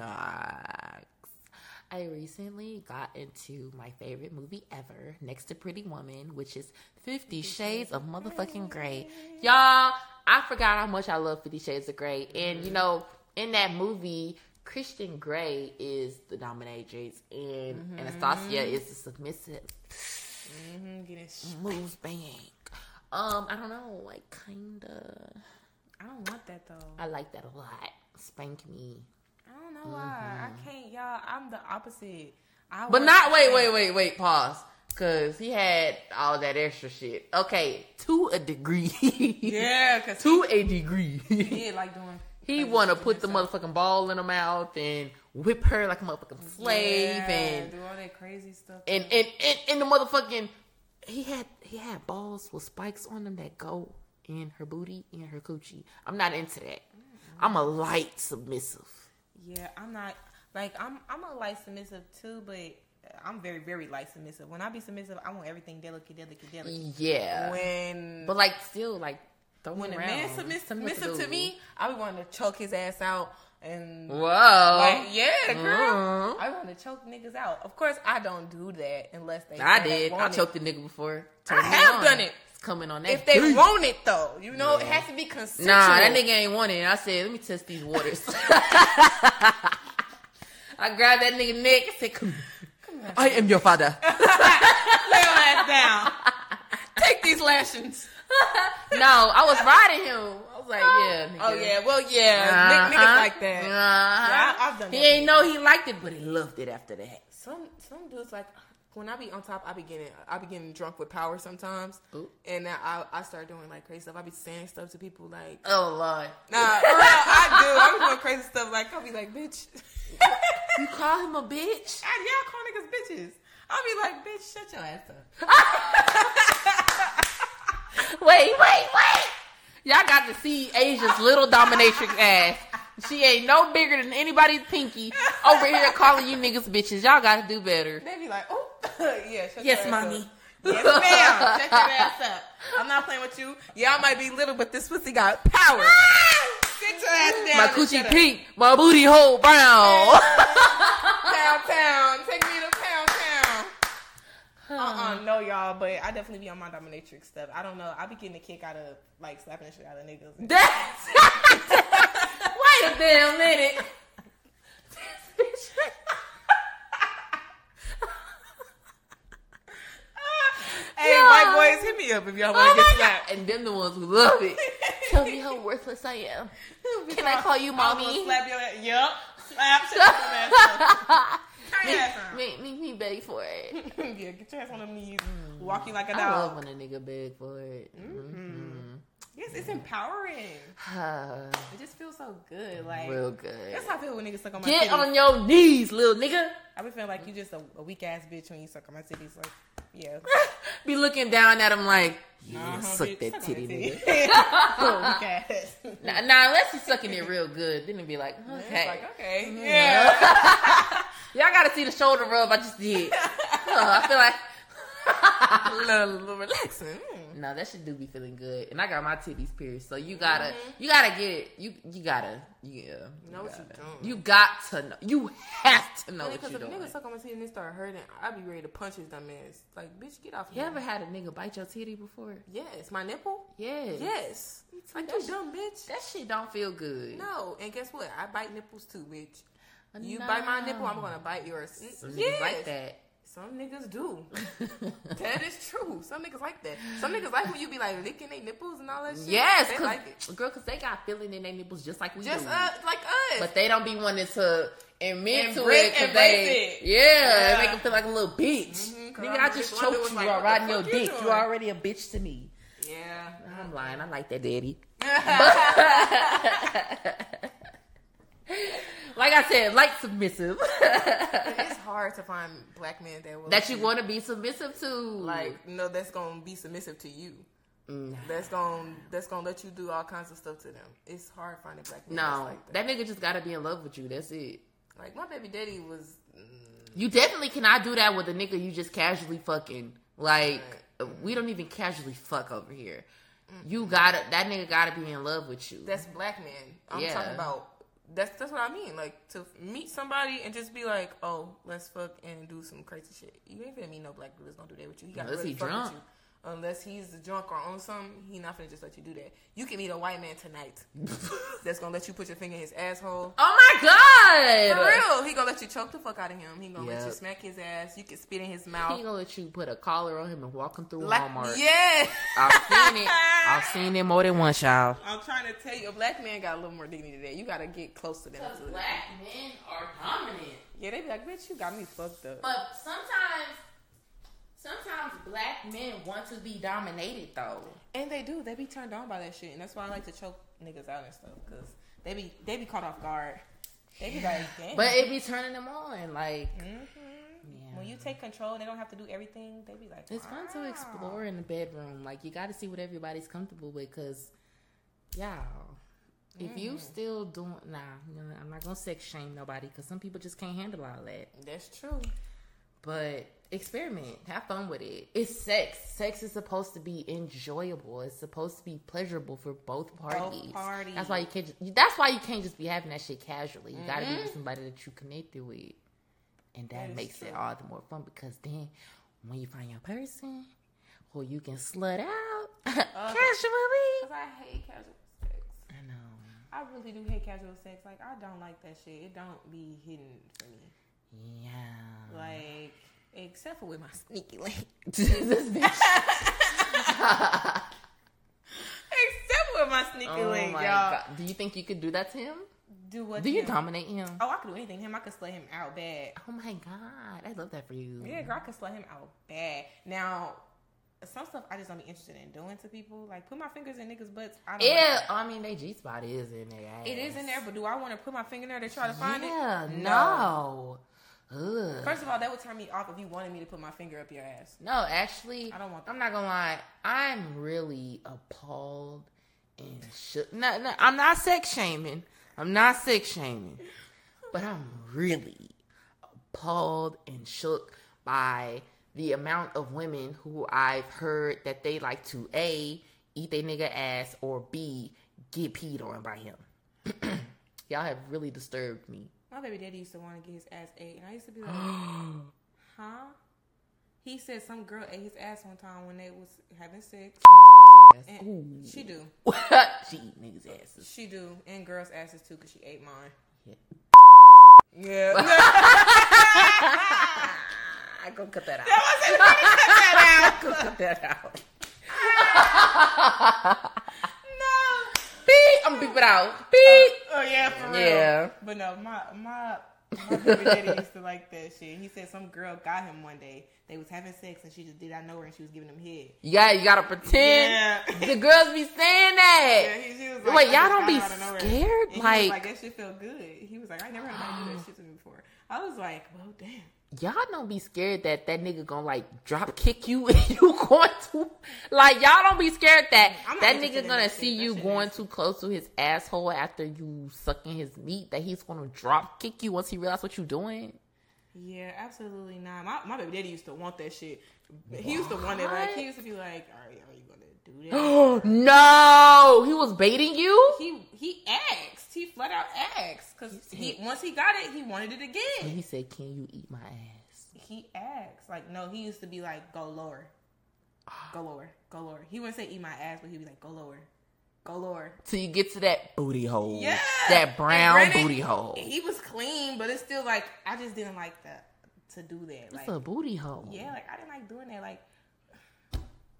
I recently got into my favorite movie ever, next to Pretty Woman, which is Fifty Shades of Motherfucking Grey. Y'all, I forgot how much I love Fifty Shades of Grey. And, you know, in that movie, Christian Grey is the dominatrix, and Anastasia is the submissive. mm-hmm, getting. Moves bang. Um, I don't know, like, kinda. I don't want that though. I like that a lot. Spank me. I don't know why. I can't, y'all. I'm the opposite. I Mm-hmm. But not wait, wait, wait, wait, pause. Cause he had all that extra shit. Okay, to a degree. Yeah, cause [laughs] to a degree. he did like doing. He crazy wanna put the himself. motherfucking ball in her mouth and whip her like a motherfucking slave Yeah, and do all that crazy stuff. and, and and and the motherfucking he had he had balls with spikes on them that go in her booty and her coochie. I'm not into that. I'm a light submissive. Yeah, I'm not like I'm. I'm a light submissive too, but I'm very, very light submissive. When I be submissive, I want everything delicate, delicate, delicate. Yeah. When but like still like throw when me a around. man submiss- Tell me what submissive to me, I be wanting to choke his ass out and Whoa. like yeah, girl. Mhm. I want to choke niggas out. Of course, I don't do that unless they. I did. I want it. choked a nigga before. I have on. done it. It's coming on that. If they dick. want it though, you know, it has to be consensual. Nah, that nigga ain't want it. I said, let me test these waters. [laughs] I grabbed that nigga neck and said, come, Come I am your father. [laughs] Lay your ass down. [laughs] Take these lashings. [laughs] no, I was riding him. I was like, yeah, nigga. Oh yeah, well yeah, Uh-huh. Niggas like that. Uh-huh. Yeah, I- I've done He that ain't know he liked it, but he loved it after that. Some some dudes like when I be on top, I be getting I be getting drunk with power sometimes, Ooh. and I I start doing like crazy stuff. I be saying stuff to people like, Oh, Lord. nah, for real, I do. I be doing crazy stuff like I'll be like, bitch. You call him a bitch? I, yeah, I call niggas bitches. I'll be like, bitch, shut your ass up. [laughs] [laughs] Wait, wait, wait. Y'all got to see Asia's little dominatrix ass. She ain't no bigger than anybody's pinky over here calling you niggas bitches. Y'all got to do better. They be like, oh, [laughs] yeah, shut Yes, your ass mommy. Up. Yes, ma'am. Shut your ass up. I'm not playing with you. Y'all might be little, but this pussy got power. Ah! Sit your ass down. My and coochie pink, my booty hole brown. Pound town. Take me to pound town. Uh-uh, no, y'all, but I definitely be on my dominatrix stuff. I don't know. I be getting a kick out of, like, slapping the shit out of niggas. That's [laughs] wait a damn minute. This [laughs] bitch- Hey, Yeah. white boys, hit me up if y'all Oh want to my get God. slapped. And them the ones who love it. [laughs] Tell me how worthless I am. Can I call you I'm gonna mommy? slap your ass. Yup. Slap. Shut your ass up. Turn your ass around. Make, make me beg for it. [laughs] yeah, get your ass on them knees. Walk you like a Mm. I love dog. when a nigga beg for it. Mhm. Yes, it's empowering. Ah, [sighs] It just feels so good. Like Real good. that's how I feel when niggas suck on my Get titties. on your knees, little nigga. I be feeling like you just a, a weak ass bitch when you suck on my titties. Like, yeah. [laughs] Be looking down at him like, yeah, Uh-huh, suck bitch, that suck on titty, nigga. [laughs] Ass. Nah, nah, unless he's sucking it real good, then it'd be like, okay. like, okay. Yeah. Y'all gotta see the shoulder rub I just did. I feel like. [laughs] a little, little relaxing. Mm. no, that should do be feeling good, and I got my titties pierced, so you gotta, Mm-hmm. you gotta get it. You, you gotta, yeah. No, what you gotta. don't. You got to know. You have to know what Because you're if a nigga suck on my titty and they start hurting, I'd be ready to punch his dumb ass. Like, bitch, get off You me. ever had a nigga bite your titty before? Yes, my nipple. Yes. Yes. Like That you dumb bitch. That shit don't feel good. No, and guess what? I bite nipples too, bitch. You bite my nipple, I'm gonna bite yours. Some Mm, niggas yes. like that. Some niggas do. [laughs] that is true. Some niggas like that. Some niggas like when you be like licking their nipples and all that shit. yes, they cause, like it. girl, because they got feeling in their nipples just like we Just do. uh, like us. but they don't be wanting to admit to it because they, it. yeah, Yeah. make them feel like a little bitch. Mhm, 'cause Nigga, I just choked you like, while riding your you dick. doing? You already a bitch to me. yeah. I'm lying. I like that daddy. [laughs] [laughs] like I said, like submissive. it's hard to find black men that will that you want to be submissive to. like no that's gonna be submissive to you. Mm. That's gonna that's gonna let you do all kinds of stuff to them. It's hard finding black men. no, like that. that nigga just gotta be in love with you. That's it. like my baby daddy was. mm, You definitely cannot do that with a nigga you just casually fucking. Like we don't even casually fuck over here. You gotta that nigga gotta be in love with you. That's black men. I'm Yeah. talking about. That's that's what I mean. Like to meet somebody and just be like, oh, let's fuck and do some crazy shit. You ain't gonna meet no black dude that's gonna do that with you. He got Unless really he fuck drunk. with you. Unless he's a drunk or on something, he not gonna just let you do that. You can meet a white man tonight [laughs] that's gonna let you put your finger in his asshole. oh my god! For real, he gonna let you choke the fuck out of him. He gonna let you smack his ass. You can spit in his mouth. He gonna let you put a collar on him and walk him through Like, Walmart. yeah. I've [laughs] seen it. I've seen it more than once, y'all. I'm trying to tell you, a black man got a little more dignity than that. You gotta get close to them. to- black men are dominant. Yeah, they be like, bitch, you got me fucked up. But sometimes, sometimes black men want to be dominated though. And they do. They be turned on by that shit, and that's why I like to choke niggas out and stuff, cause they be they be caught off guard. They be like, damn. But it be turning them on. Like, Mhm. yeah. when you take control, they don't have to do everything. They be like, It's fun to explore in the bedroom. Like you got to see what everybody's comfortable with, cause y'all, if Mm. you still doing nah, you know, I'm not gonna sex shame nobody, cause some people just can't handle all that. That's true. But experiment, have fun with it. It's sex. Sex is supposed to be enjoyable. It's supposed to be pleasurable for both parties. parties. That's why you can't. Just, that's why you can't just be having that shit casually. You got to be Mhm. with somebody that you connected with, and that, That makes it all the more fun because then when you find your person who you can slut out [laughs] casually. Cause I hate casual sex. I know. I really do hate casual sex. Like I don't like that shit. It don't be hidden for me. Yeah. Like except for with my sneaky link. [laughs] [laughs] except with my sneaky oh link, my y'all. god. Do you think you could do that to him? Do what? Do you him? dominate him? Oh, I could do anything. Him, I could slay him out bad. Oh my god, I love that for you. Yeah, girl, I could slay him out bad. Now, some stuff I just don't be interested in doing to people. Like put my fingers in niggas' butts. I don't. Yeah, like I mean, they G spot is in there. it is in there, but do I want to put my finger in there to try to find yeah, it? no. Ugh. First of all, that would turn me off if you wanted me to put my finger up your ass. no, actually, I don't want that. I'm not gonna lie. I'm really appalled and shook. No, no, I'm not sex shaming. I'm not sex shaming, but I'm really appalled and shook by the amount of women who I've heard that they like to a eat their nigga ass or b get peed on by him. [clears throat] Y'all have really disturbed me. My baby daddy used to want to get his ass ate, and I used to be like, [gasps] huh? He said some girl ate his ass one time when they was having sex. yes. She do. [laughs] she eat niggas' asses. She do. And girls' asses too, because she ate mine. Yeah. Yeah. I [laughs] [laughs] go cut that out. that Go cut that out. no. Beep. I'm gonna beep it out. Beep. Uh, Oh yeah, for real. Yeah. But no, my my my baby daddy used to like that shit. He said some girl got him one day. They was having sex and she just did not know her and she was giving him head. Yeah. You gotta pretend. Yeah. The girls be saying that. Yeah, he, she was Wait, y'all don't be her out of nowhere. scared? And he was Like- like that shit felt good. He was like, I never heard anybody do that shit to me before. I was like, well, damn. Y'all don't be scared that that nigga gonna like drop kick you [laughs] and you going to like y'all don't be scared that that nigga gonna see you going too close to his asshole after you sucking his meat that he's gonna drop kick you once he realize what you're doing. Yeah, absolutely not. My my baby daddy used to want that shit. He used to want it. Like he used to be like, "Are you, are you gonna do that?" [gasps] no, he was baiting you. he he asked. He flat out asked because he once he got it, he wanted it And again. he said, "Can you eat my ass?" He asked. Like no, he used to be like, "Go lower, go lower, go lower." He wouldn't say "eat my ass," but he'd be like, "Go lower, go lower." Till you get to that booty hole. Yeah, that brown granted, booty hole. He was clean, but it's still like I just didn't like that to do that. It's Like, a booty hole. yeah, like I didn't like doing that. Like,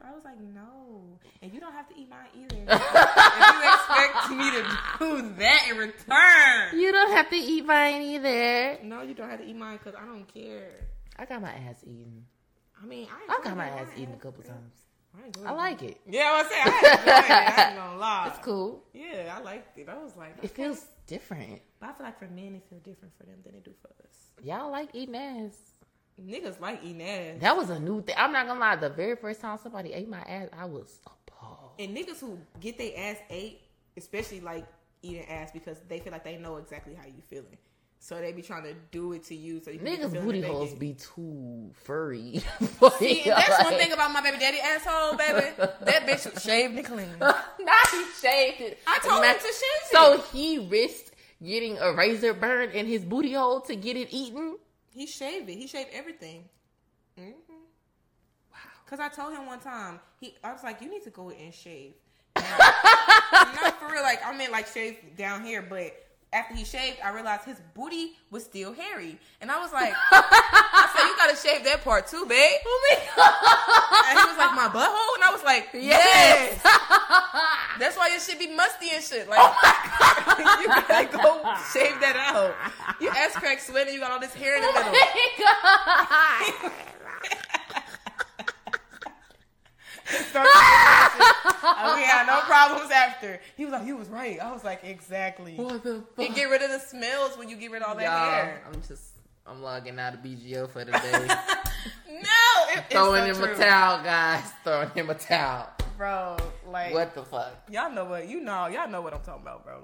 I was like, no, and you don't have to eat mine either. if you expect me to do that in return, You don't have to eat mine either. no, you don't have to eat mine because I don't care. I got my ass eaten. I mean, I, I got my ass eaten a couple times. I, I like it. Yeah, I was saying I enjoyed it. I ain't gonna [laughs] lie. It's cool. Yeah, I liked it. I was like, It feels different. But I feel like for men, it feels different for them than it do for us. Y'all like eating ass. Niggas like eating ass. That was a new thing. I'm not gonna lie. The very first time somebody ate my ass, I was appalled. And niggas who get their ass ate, especially like eating ass because they feel like they know exactly how you feeling. So they be trying to do it to you so you can get the Niggas booty holes be too furry. [laughs] See, that's one thing about my baby daddy asshole, baby. That bitch shaved and clean. [laughs] now he shaved it. I told Ma- him to shave So he risked getting a razor burn in his booty hole to get it eaten. He shaved it. He shaved everything. hmm Wow. Cause I told him one time, he I was like, you need to go and shave. [laughs] Not for real, like I meant like shave down here, but after he shaved, I realized his booty was still hairy, and I was like, [laughs] I said, you gotta shave that part too, babe. Oh my And he was like, my butthole, and I was like, yes. That's why your shit be musty and shit. Like, [laughs] you gotta go shave that out. You ass crack sweating, you got all this hair in the middle. [laughs] [laughs] Start oh, we had no problems after. He was like, he was right. I was like, exactly. what the And get rid of the smells when you get rid of all that Y'all, hair. I'm just I'm logging out of BGO for the day. No, it, Throwing it's him so a towel, guys. Throwing him a towel. bro. Like, What the fuck? y'all know what you know. Y'all know what I'm talking about, bro.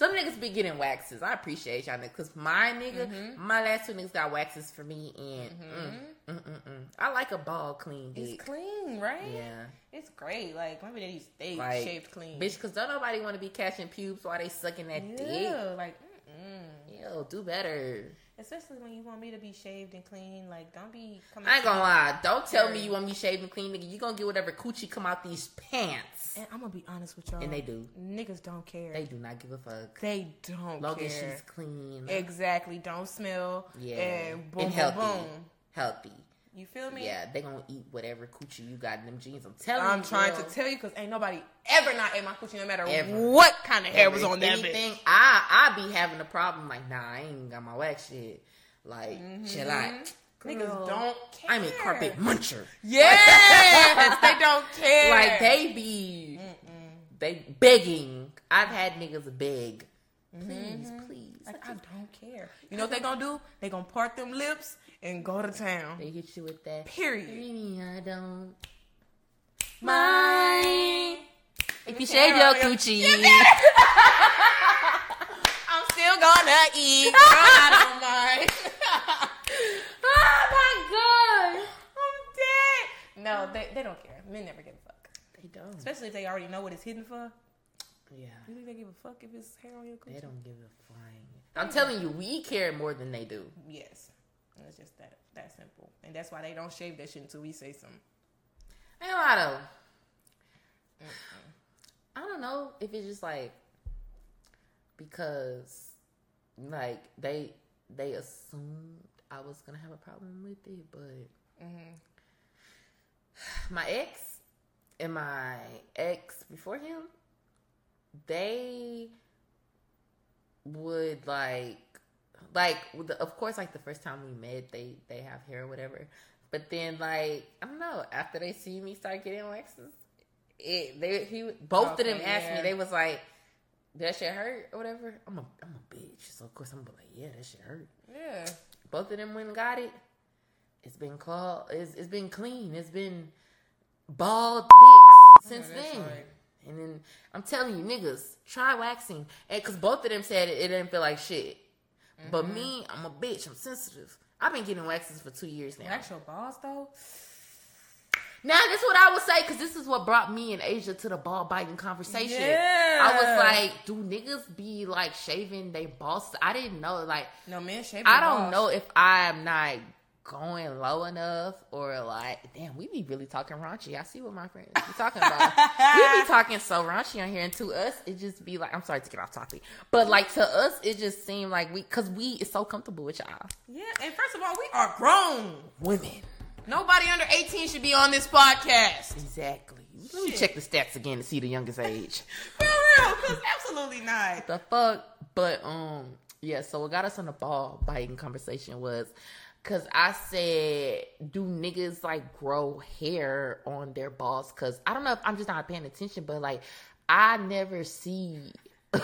Some niggas be getting waxes. I appreciate y'all niggas. Cause my nigga, Mm-hmm. my last two niggas got waxes for me, and mm, mm, mm, mm. I like a ball clean dick. It's clean, right? Yeah, It's great. Like my baby stay like shaved clean. bitch. Cause don't nobody want to be catching pubes while they sucking that dick. like mm-mm. Yo, do better. Especially when you want me to be shaved and clean. Like don't be coming. I ain't gonna lie. Don't tell me you want me shaved and clean, nigga. You gonna get whatever coochie come out these pants, And I'm gonna be honest with y'all. and they do. Niggas don't care. They do not give a fuck. They don't Long care. as she's clean, Exactly. Don't smell. yeah, And boom, and boom, healthy, boom. healthy. You feel me? Yeah, they gonna eat whatever coochie you got in them jeans. I'm telling you. I'm trying girl. to tell you because ain't nobody ever not ate my coochie, no matter Ever. what kind of hair was on that anything, bitch. I I be having a problem. Like, nah, I ain't got my wax shit. Like, chill out. Mm-hmm. Niggas don't care. I'm a carpet muncher. Yes, they don't [laughs] care. Like they be they begging. I've had niggas beg. Please, please. Like, I don't care. You know what they gonna do? They gonna part them lips and go to town. They hit you with that. Period. Baby, I don't Mine. If you shave your coochie, I'm still gonna eat. Girl, I don't mind. [laughs] oh my god, I'm dead. No, they, they don't care. Men never give a fuck. they don't. Especially if they already know what it's hidden for. Yeah, You think they give a fuck if it's hair on your coochie? they don't give a flying. I'm telling you, we care more than they do. Yes. It's just that that simple. And that's why they don't shave that shit until we say something. Ain't a lot of. I don't know if it's just like because like they they assumed I was gonna have a problem with it, but mm-hmm. my ex and my ex before him, they would like like of course like the first time we met they they have hair or whatever but then like i don't know after they see me start getting waxes it they he both of them asked yeah. me they was like that shit hurt or whatever i'm a i'm a bitch so of course i'm like yeah that shit hurt Yeah. both of them went and got it it's been called it's, it's been clean it's been bald dicks since Oh, then and then I'm telling you, niggas, try waxing. And cause both of them said it, it didn't feel like shit. But Mm-hmm. me, I'm a bitch. I'm sensitive. I've been getting waxes for two years now. Wax your balls though? Now, this is what I would say, because this is what brought me and Asia to the ball biting conversation. Yeah. I was like, do niggas be like shaving they balls? I didn't know. Like, No man shave. I don't balls. know if I'm not going low enough or like damn we be really talking raunchy. I see what my friends be talking about. We be [laughs] talking so raunchy on here and to us it just be like i'm sorry to get off topic but like to us it just seemed like we because we is so comfortable with y'all. Yeah, and first of all, we are grown. women. Nobody under 18 should be on this podcast. exactly. Let me check the stats again to see the youngest [laughs] age. For real, because absolutely not. the fuck? But um yeah so what got us on the ball biting conversation was because i said do niggas like grow hair on their balls because i don't know if i'm just not paying attention but like i never see [laughs]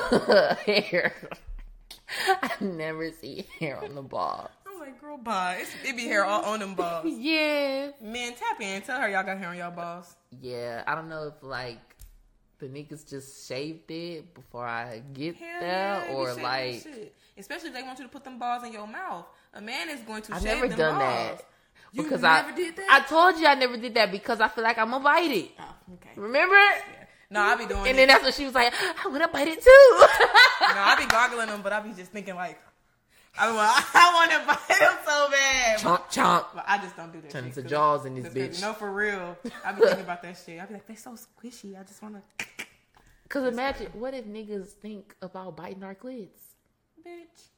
hair i never see hair on the balls. I'm like, girl, bye. It's, it be hair all on them [laughs] balls. yeah Man, tap in. Tell her y'all got hair on y'all balls. yeah i don't know if like the niggas just shaved it before i get Hell there yeah, or like. Especially if they want you to put them balls in your mouth. A man is going to I've shave never them done balls. that. You because never I did that? I told you I never did that because I feel like I'm gonna bite it. Oh, okay. Remember? Yeah. No, I'll be doing that. And it. then that's when she was like, I wanna bite it too. [laughs] no, I be goggling them, but I be just thinking like, I, want- [laughs] I want to bite them so bad. chomp chomp. But I just don't do that. Turn shit, into Jaws in this bitch. No, for real. I be [laughs] thinking about that shit. I be like, they so squishy. I just want to, Cause imagine what if niggas think about biting our clits? bitch.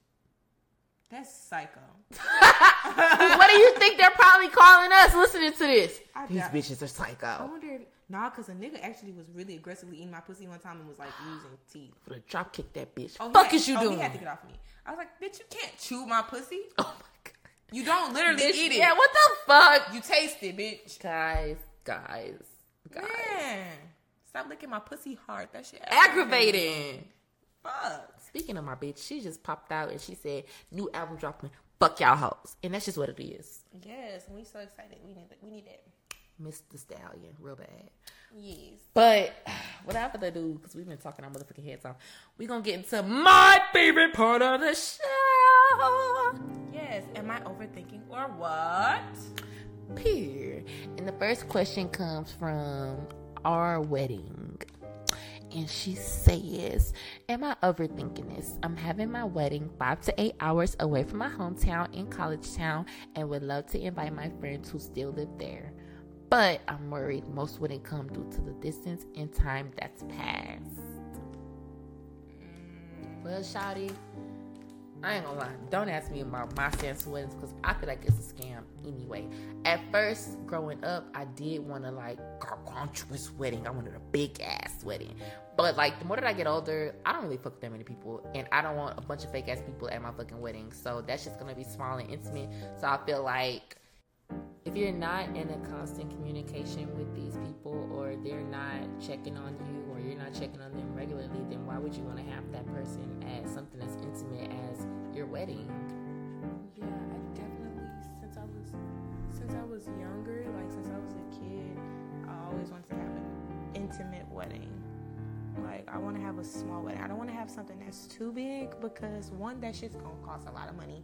That's psycho. [laughs] what do you think they're probably calling us listening to this? I These doubt- bitches are psycho. I psycho. wonder if nah, cause a nigga actually was really aggressively eating my pussy one time and was like using teeth. Would have drop kick that bitch. Oh, he Fuck had- is you oh, doing? He had to get off me. I was like, bitch, you can't chew my pussy. Oh my god. You don't literally Bitch, eat it. Yeah, what the fuck? You taste it, bitch. Guys, guys, guys. Man, stop licking my pussy hard. That shit Aggravating. Fuck. Speaking of my bitch, she just popped out and she said, "New album dropping, fuck y'all hoes," and that's just what it is. Yes, and we so excited. We need that. We need that. Miss the stallion, real bad. Yes. But [sighs] without further ado, because we've been talking our motherfucking heads off, we gonna get into my favorite part of the show. Yes. Am I overthinking or what? Period. And the first question comes from our wedding. And she says, Am I overthinking this? I'm having my wedding five to eight hours away from my hometown in College Town and would love to invite my friends who still live there. But I'm worried most wouldn't come due to the distance and time that's passed. Well, Shotty, I ain't gonna lie. Don't ask me about my stance to weddings because I feel like it's a scam anyway. At first, growing up, I did want to like gargantuous wedding. I wanted a big ass wedding. But like the more that I get older, I don't really fuck with that many people, and I don't want a bunch of fake ass people at my fucking wedding. So that's just gonna be small and intimate. So I feel like if you're not in a constant communication with these people or they're not checking on you or you're not checking on them regularly then why would you want to have that person at something as intimate as your wedding Yeah, I definitely since I was since I was younger, like since I was a kid, I always wanted to have an intimate wedding. Like I want to have a small wedding. I don't want to have something that's too big because one, that shit's gonna cost a lot of money,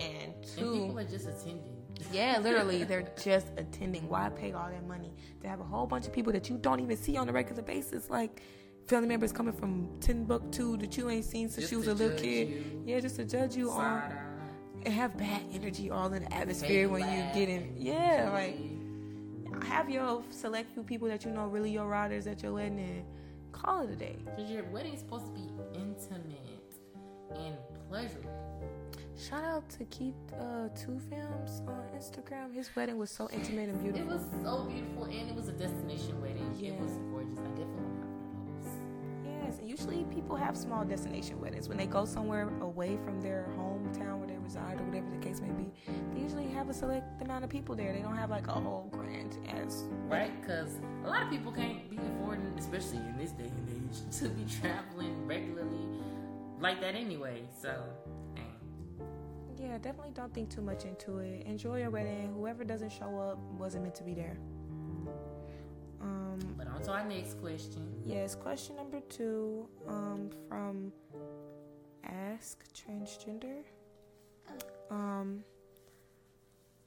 and two, and people are just attending yeah, literally, they're just attending. Why pay all that money to have a whole bunch of people that you don't even see on a regular basis? Like family members coming from Timbuktu that you ain't seen since Just you was a little kid. you. Yeah, just to judge you on and have bad energy all in the fake atmosphere when you laugh, get in. Yeah, like joy. have your select few people that you know really your riders at your wedding and call it a day. Because your wedding is supposed to be intimate and pleasurable. Shout out to Keith uh, Two Films on Instagram. His wedding was so intimate and beautiful. It was so beautiful and it was a destination wedding. Yeah. It was gorgeous. I definitely want to have one of those. Yes, and usually people have small destination weddings when they go somewhere away from their hometown where they reside or whatever the case may be. They usually have a select amount of people there. They don't have like a whole grand ass right? Because a lot of people can't be affording, especially in this day and age, [laughs] to be traveling regularly like that anyway. So. Yeah, definitely don't think too much into it. Enjoy your wedding. Whoever doesn't show up wasn't meant to be there. Um, but on to our next question. yes, question number two, um, from Ask Transgender. Um,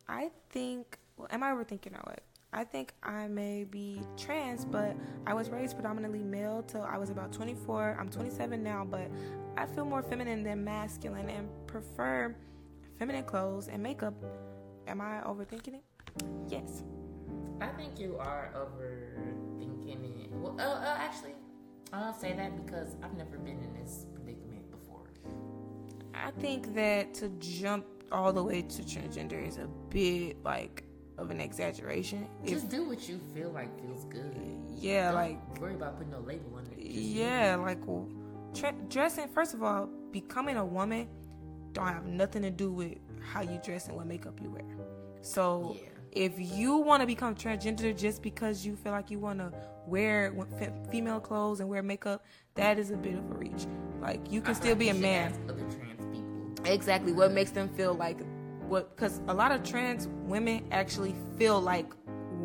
I think, well, am I overthinking or what? I think I may be trans, but I was raised predominantly male till I was about 24. I'm 27 now, but I feel more feminine than masculine and prefer feminine clothes and makeup am I overthinking it? Yes. I think you are overthinking it. Well, uh, uh, actually, I don't say that because I've never been in this predicament before. I think that to jump all the way to transgender is a bit like of an exaggeration. Just do what you feel like feels good. yeah, Don't like worry about putting no label on it. Just yeah, like well, tra- dressing. First of all, becoming a woman don't have nothing to do with how you dress and what makeup you wear. So Yeah. if you want to become transgender just because you feel like you want to wear female clothes and wear makeup, that is a bit of a reach. Like you can feel still be a man. ask Other trans people. Exactly. What makes them feel like what? Because a lot of trans women actually feel like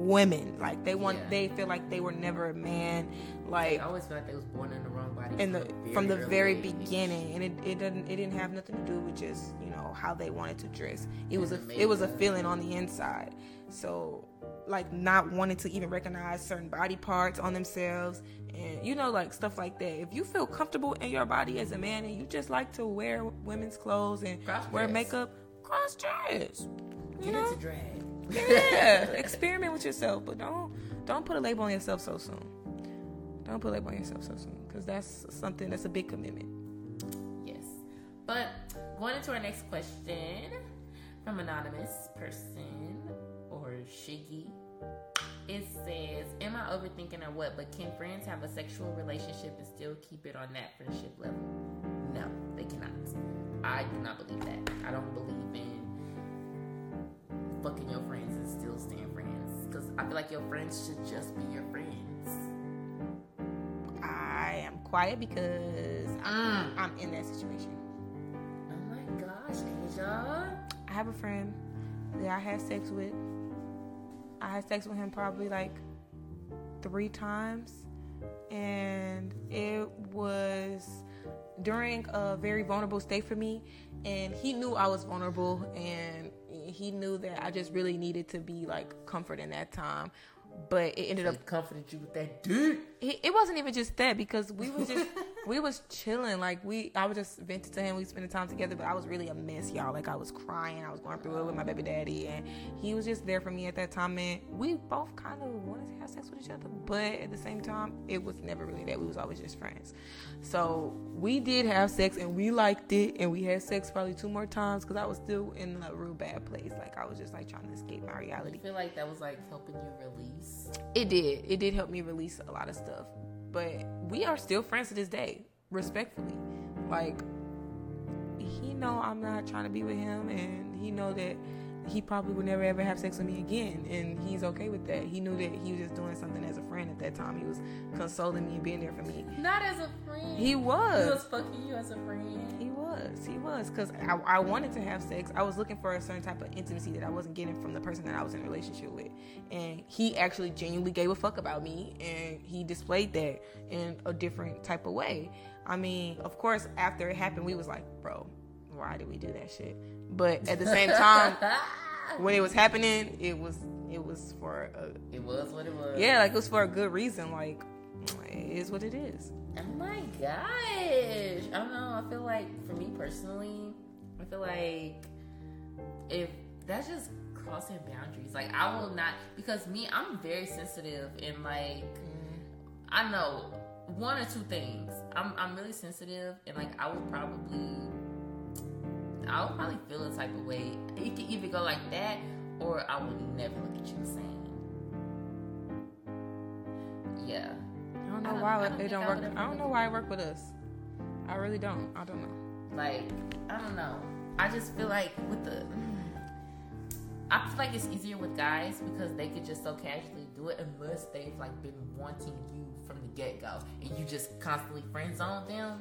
women. Like they want. Yeah. They feel like they were never a man. Like I always felt like they was born in the wrong body. in the from from the very age. beginning, and it, it didn't it didn't have nothing to do with just you know how they wanted to dress. It was a And it was a feeling on the inside. So like not wanting to even recognize certain body parts on themselves and you know like stuff like that. If you feel comfortable in your body as a man and you just like to wear women's clothes and Cross wear dress. makeup, cross dress. You Get know? into drag. Yeah, experiment with yourself, but don't don't put a label on yourself so soon. Don't put a label on yourself so soon, because that's something that's a big commitment. Yes. But going into our next question from anonymous person or Shiggy. It says, Am I overthinking or what? But can friends have a sexual relationship and still keep it on that friendship level? No, they cannot. I do not believe that. I don't believe in fucking your friends and still staying friends. Because I feel like your friends should just be your friends. I am quiet because I'm, mm. I'm in that situation. Oh my gosh, Asia. I have a friend that I had sex with. I had sex with him probably like three times, and it was during a very vulnerable state for me. And he knew I was vulnerable, and he knew that I just really needed to be like comfort in that time. But it ended up comforted you with that dick. It, it wasn't even just that because we was just [laughs] we was chilling. Like we I was just venting to him. We spending time together but I was really a mess y'all. Like I was crying. I was going through it with my baby daddy and he was just there for me at that time and we both kind of wanted to have sex with each other but at the same time it was never really that. We was always just friends. So we did have sex and we liked it and we had sex probably two more times because I was still in a real bad place. Like I was just like trying to escape my reality. I feel like that was like helping you release. it did. It did help me release a lot of stuff. But we are still friends to this day, respectfully. Like he know I'm not trying to be with him and he know that he probably would never ever have sex with me again and he's okay with that. He knew that he was just doing something as a friend at that time. He was consoling me and being there for me. Not as a friend. He was He was. fucking you as a friend. He was. He was. Because I, I wanted to have sex. I was looking for a certain type of intimacy that I wasn't getting from the person that I was in a relationship with. And he actually genuinely gave a fuck about me. And he displayed that in a different type of way. I mean, of course, after it happened, we was like, bro, why did we do that shit? But at the same [laughs] time, when it was happening, it was it was for a, it was what it was. yeah, like it was for a good reason. Like it is what it is. Oh my gosh. I don't know. I feel like for me personally, I feel like if that's just crossing boundaries. Like I will not because me, I'm very sensitive and like mm-hmm. I know one or two things. I'm I'm really sensitive and like I would probably I would probably feel a type of way. It could either go like that or I would never look at you the same. Yeah. I don't know I don't- why don't it don't work. I don't know why it worked with us. I really don't. I don't know. Like, I don't know. I just feel like with the. Mm, I feel like it's easier with guys because they could just so casually do it unless they've like been wanting you from the get go and you just constantly friend zone them.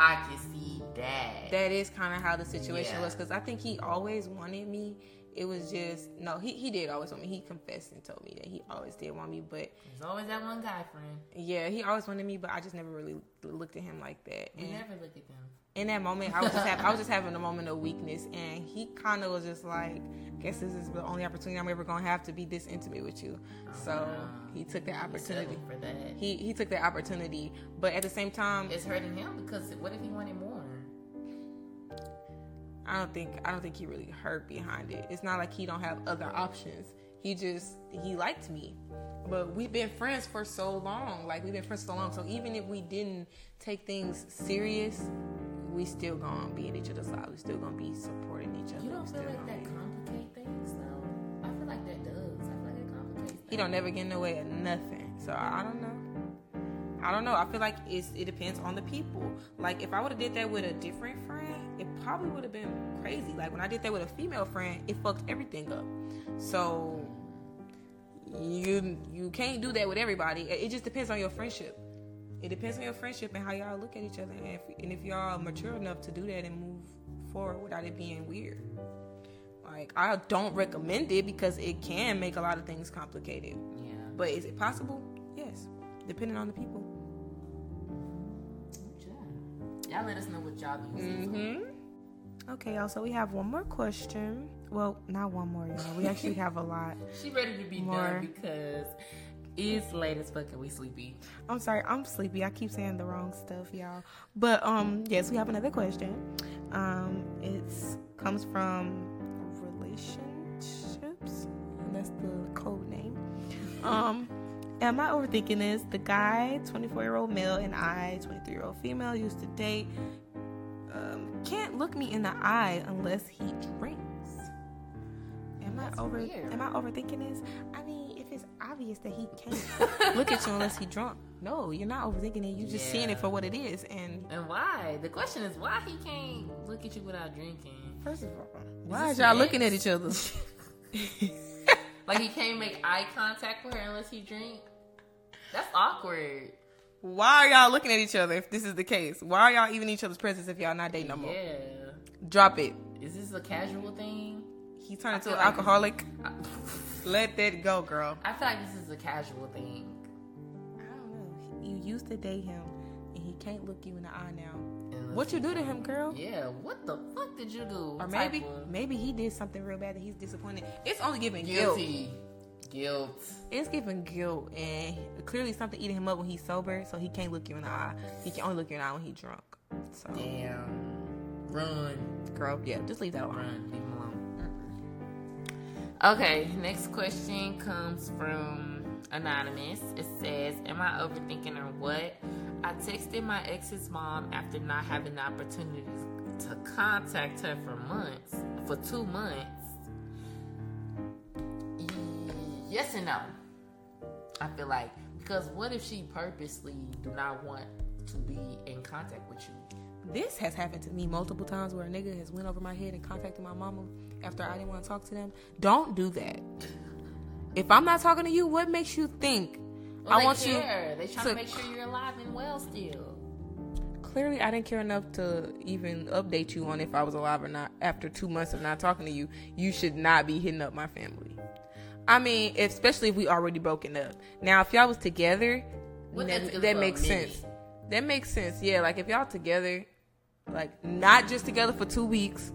I can see that. That is kind of how the situation Yeah. was because I think he always wanted me. It was just no, he he did always want me. He confessed and told me that he always did want me, but There's always that one guy friend. yeah, he always wanted me. But I just never really looked at him like that. We And never look at them. In that moment, I was just have, I was just having a moment of weakness, and he kind of was just like, "Guess this is the only opportunity I'm ever gonna have to be this intimate with you." So wow. he took that opportunity. settling for that. He he took that opportunity, but at the same time, It's hurting him because what if he wanted more? I don't think I don't think he really hurt behind it. It's not like he don't have other options. He just he liked me. But we've been friends for so long. Like we've been friends so long. So even if we didn't take things serious, we still gonna be at each other's side. We still gonna be supporting each other. You don't feel like that complicate things though? I feel like that does. I feel like it complicates things. He don't never get in the way of nothing. So I don't know. I don't know. I feel like it's it depends on the people. Like if I would have did that with a different friend, it probably would have been crazy. Like when I did that with a female friend, it fucked everything up. So you you can't do that with everybody. It just depends on your friendship. It depends on your friendship and how y'all look at each other, and if, and if y'all mature enough to do that and move forward without it being weird. Like I don't recommend it because it can make a lot of things complicated. Yeah. But is it possible? Yes, depending on the people. Yeah. Y'all let us know what y'all be using. Mm-hmm. Okay, y'all. So we have one more question. Well, not one more, y'all. We actually have a lot. [laughs] She ready to be More. done because it's late as fuck and we sleepy. I'm sorry, I'm sleepy. I keep saying the wrong stuff, y'all. But um, yes, we have another question. Um, it's comes from relationships, and that's the code name. Um, am I overthinking this? The guy, 24 year old male, and I, 23 year old female, used to date. Um, can't look me in the eye unless he drinks. Am That's I over? weird. Am I overthinking this? I mean, if it's obvious that he can't [laughs] look at you unless he drunk. No, you're not overthinking it. You're just seeing it for what it is. And And why? The question is why he can't look at you without drinking. first of all, why is y'all looking at each other? [laughs] [laughs] Like he can't make eye contact with her unless he drink. That's awkward. why are y'all looking at each other if this is the case? Why are y'all even in each other's presence if y'all not dating no more? Yeah. Drop it. Is this a casual thing? He turned into an like- alcoholic. I, Let that go, girl. I feel like this is a casual thing. I don't know. You used to date him, and he can't look you in the eye now. What you do to him, girl? Yeah, what the fuck did you do? Or maybe, of- maybe he did something real bad that he's disappointed. It's only giving guilt. guilty. Guilt. It's giving guilt, and clearly something eating him up when he's sober, so he can't look you in the eye. He can only look you in the eye when he's drunk. So, Damn. Run. girl, yeah, just leave that alone. Run. Okay, next question comes from Anonymous. It says, Am I overthinking or what? I texted my ex's mom after not having the opportunity to contact her for months, for two months. Yes and no. I feel like because what if she purposely do not want to be in contact with you? This has happened to me multiple times where a nigga has went over my head and contacted my mama after I didn't want to talk to them. Don't do that. If I'm not talking to you, what makes you think Well, I want care. They trying to- to make sure you're alive and well still. Clearly, I didn't care enough to even update you on if I was alive or not. After two months of not talking to you, you should not be hitting up my family. I mean, especially if we already broken up. Now, if y'all was together, that, if it was that makes sense. That makes sense. Yeah, like if y'all together, like not just together for two weeks.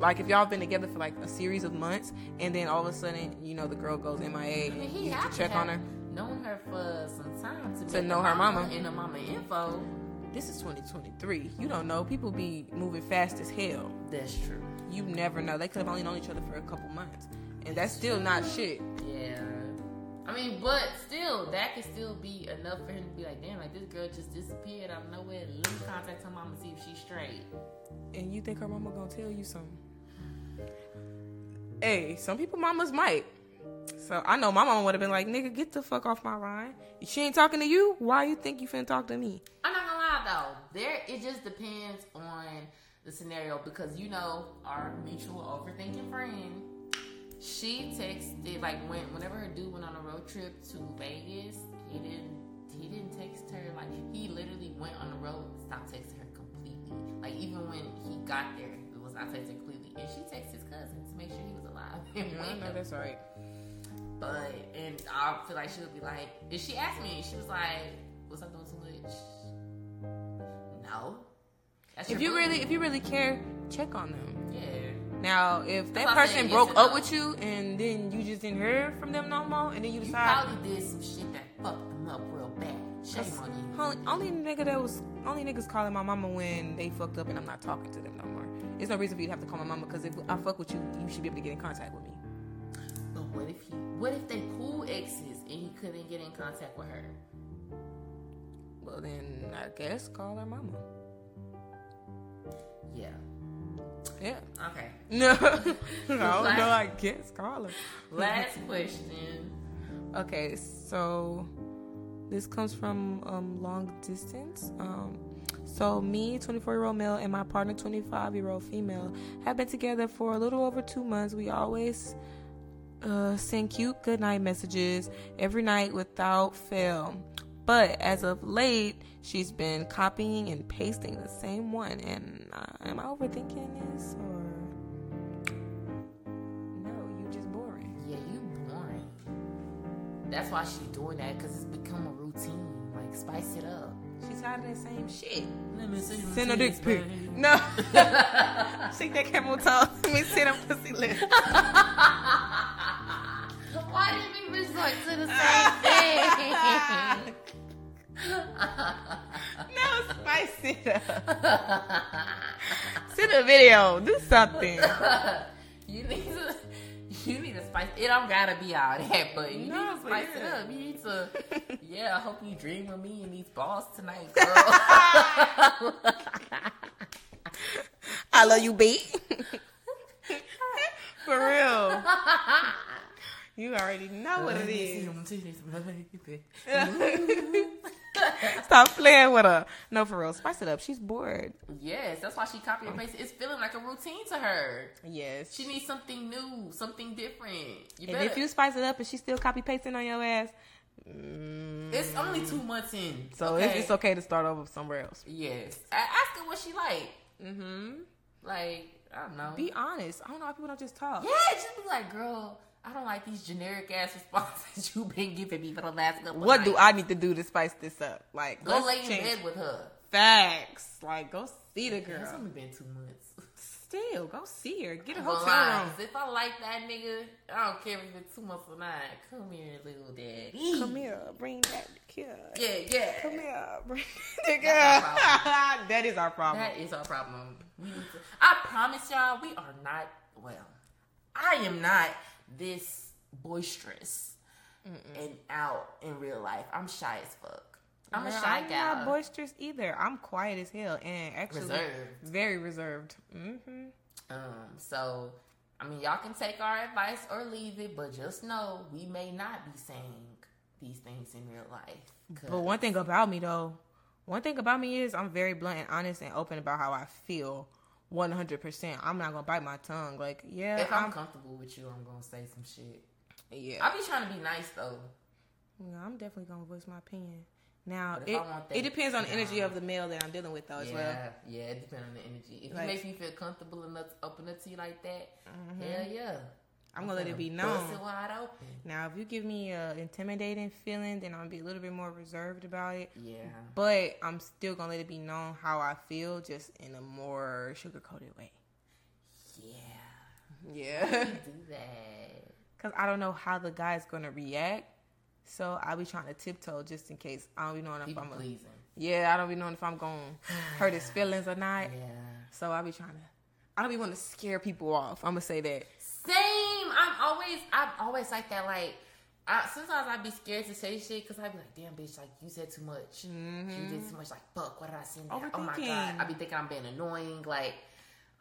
Like if y'all been together for like a series of months, and then all of a sudden, you know, the girl goes MIA. I mean, he you have to check have on her. known her for some time to, To know her mama. and the mama info. This is 2023. You don't know. People be moving fast as hell. That's true. You never know. They could have only known each other for a couple months, and that's still not shit. I mean, but still, that could still be enough for him to be like, damn, like this girl just disappeared out of nowhere. Let me contact her mom and see if she's straight. And you think her mama gonna tell you something? Hey, some people mamas might. So I know my mama would have been like, "Nigga, get the fuck off my ride. She ain't talking to you. Why you think you finna talk to me?" I'm not gonna lie though. There, it just depends on the scenario because you know our mutual overthinking friend. She texted like when whenever her dude went on a road trip to Vegas, he didn't he didn't text her like he literally went on the road, stopped texting her completely. Like even when he got there, it was not texting completely, and she texted his cousin to make sure he was alive. [laughs] And Yeah, I know that's right. but and I feel like she would be like, if she asked me, she was like, "Was I doing too much?" No. That's If you boo. really, if you really care, check on them. yeah, Now, if that person broke up with you and then you just didn't hear from them no more, and then you you decide, probably did some shit that fucked them up real bad. Shame on you. Only, only nigga that was only niggas calling my mama when they fucked up and I'm not talking to them no more. There's no reason for you to have to call my mama because if I fuck with you, you should be able to get in contact with me. But what if he? What if they cool exes and he couldn't get in contact with her? Well then, I guess call her mama. Yeah. Yeah. Okay. [laughs] No, [laughs] no, no. Last- I guess call her. Last question. Okay, so this comes from um, long distance. Um, so me, 24 year old male, and my partner, 25 year old female, have been together for a little over two months. We always uh, send cute goodnight messages every night without fail. But as of late, she's been copying and pasting the same one. And uh, am I overthinking this or no? You just boring. Yeah, you boring. That's why she's doing that because it's become a routine. Like spice it up. She's tired of the same shit. Let me see Send a dick pic. No. [laughs] Shake that camel toe. Let me see them pussy lips. [laughs] Why did we resort to the same [laughs] no, spice it up. Send a video. Do something. [laughs] you need to. You need to spice. It don't gotta be all that, but you No, need to spice it up. You need to. [laughs] Yeah, I hope you dream of me and these balls tonight, [laughs] girl. I love you, B. For real. You already know what it is. [laughs] Stop playing with her. No, for real. Spice it up. She's bored. yes, that's why she copy and paste. It's feeling like a routine to her. Yes. She needs something new, something different. You and if you spice it up and she's still copy pasting on your ass, mm, it's only two months in, so okay? it's, it's okay to start over somewhere else. Yes, I ask her what she like. Mm-hmm. Like I don't know. Be honest. I don't know why people don't just talk. yeah, just be like, girl. I don't like these generic ass responses [laughs] you've been giving me for the last couple. What do. I need to do to spice this up? Like, Go lay in bed with her. Facts. Like, go see the girl. It's only been two months. Still, go see her. Get a hotel room. If I like that nigga, I don't care if it's two months or not. Come here, little daddy. Come here, bring that kid. Yeah, yeah. Come here, bring [laughs] the girl. [laughs] That is our problem. That is our problem. We need to, I promise y'all, we are not. Well, I am not this boisterous and out in real life. I'm shy as fuck. I'm a Girl, shy I'm gal. not boisterous either. I'm quiet as hell and actually Reserved. very reserved. Mm-hmm. Um, so I mean, y'all can take our advice or leave it, but just know we may not be saying these things in real life. 'Cause- But one thing about me though, one thing about me is I'm very blunt and honest and open about how I feel. One hundred percent. I'm not gonna bite my tongue. Like, yeah, if I'm, I'm, comfortable with you, I'm gonna say some shit. yeah, I be trying to be nice though. Yeah, I'm definitely gonna voice my opinion. Now it that- it depends on the energy of the male that I'm dealing with though as yeah, well. yeah, it depends on the energy. If Like- it makes me feel comfortable enough to open up to you like that, hell mm-hmm. yeah. I'm gonna let it be known. it wide open. Now, if you give me a intimidating feeling, then I'm gonna be a little bit more reserved about it. Yeah. But I'm still gonna let it be known how I feel, just in a more sugar coated way. Yeah. Yeah, [laughs] Do that. because I don't know how the guy's gonna react. So I'll be trying to tiptoe just in case. I don't be knowing if People I'm. A, pleasing. yeah, I don't be knowing if I'm gonna hurt his feelings or not. [sighs] Yeah. So I'll be trying to. I don't be wanting to scare people off. I'm gonna say that. Same. Always, I'm always like that. Like, I, sometimes I'd be scared to say shit because I'd be like, damn, bitch, like, you said too much. You did too much. Like, fuck, what did I say? Oh my God. I'd be thinking I'm being annoying. Like,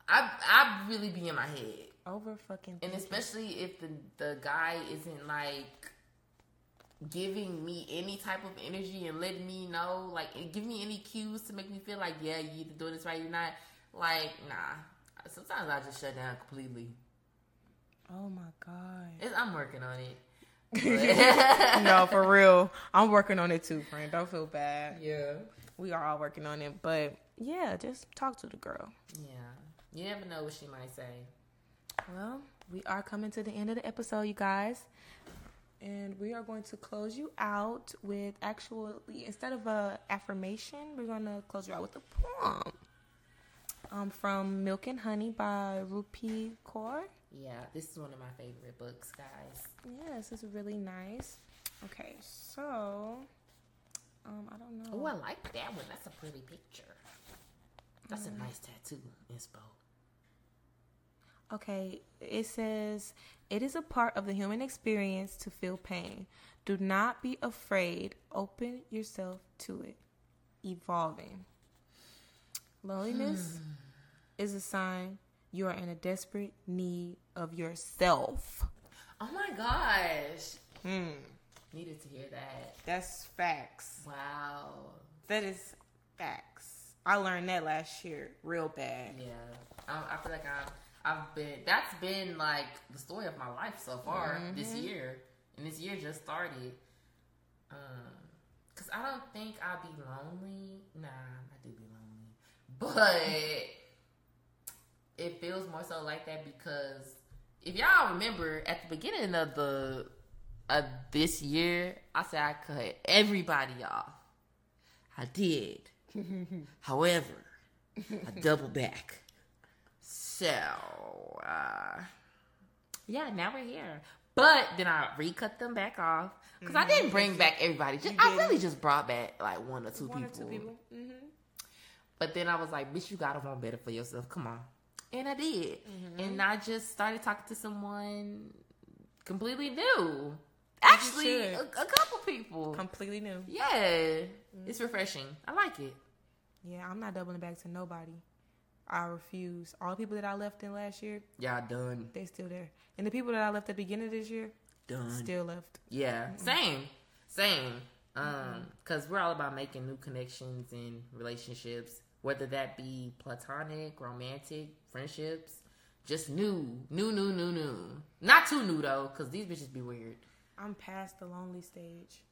I, I really be in my head. Over fucking. And especially if the, the guy isn't like giving me any type of energy and letting me know, like, give me any cues to make me feel like, yeah, you either doing this right, you're not. Like, nah. Sometimes I just shut down completely. Oh my god. It's, I'm working on it. [laughs] no, for [laughs] real. I'm working on it too, friend. Don't feel bad. yeah. We are all working on it, but yeah, just talk to the girl. Yeah. You never know what she might say. Well, we are coming to the end of the episode, you guys. And we are going to close you out with actually instead of a affirmation, we're gonna close you out with a poem. Um, from Milk and Honey by Rupi Kaur. Yeah, this is one of my favorite books, guys. Yeah, this is really nice. Okay, so um, I don't know. Oh, I like that one. That's a pretty picture. That's a nice tattoo, inspo. Okay, it says it is a part of the human experience to feel pain. Do not be afraid. Open yourself to it. Evolving. Loneliness is a sign you are in a desperate need of yourself. Oh my gosh. Hmm. Needed to hear that. That's facts. Wow. That is facts. I learned that last year real bad. Yeah. I, I feel like I've I've been that's been like the story of my life so far this year, and this year just started. Um, cause I don't think I'll be lonely. Nah, I do be lonely, but it feels more so like that because if y'all remember at the beginning of the of this year, I said I cut everybody off. I did. [laughs] However, I double back. So, uh, yeah, now we're here. But then I recut them back off because I didn't bring back everybody. Just, I really just brought back like one or two One or people. two people. Mm-hmm. But then I was like, bitch, you gotta want better for yourself. Come on. And I did. Mm-hmm. And I just started talking to someone completely new. Actually, a, a couple people. Completely new. yeah. It's refreshing. I like it. Yeah, I'm not doubling back to nobody. I refuse. All the people that I left in last year, Y'all done. they still there. And the people that I left at the beginning of this year, Done. still left. Yeah, same, same. Um, cause we're all about making new connections and relationships, whether that be platonic, romantic, friendships, just new, new, new, new, new. Not too new though, cause these bitches be weird. I'm past the lonely stage.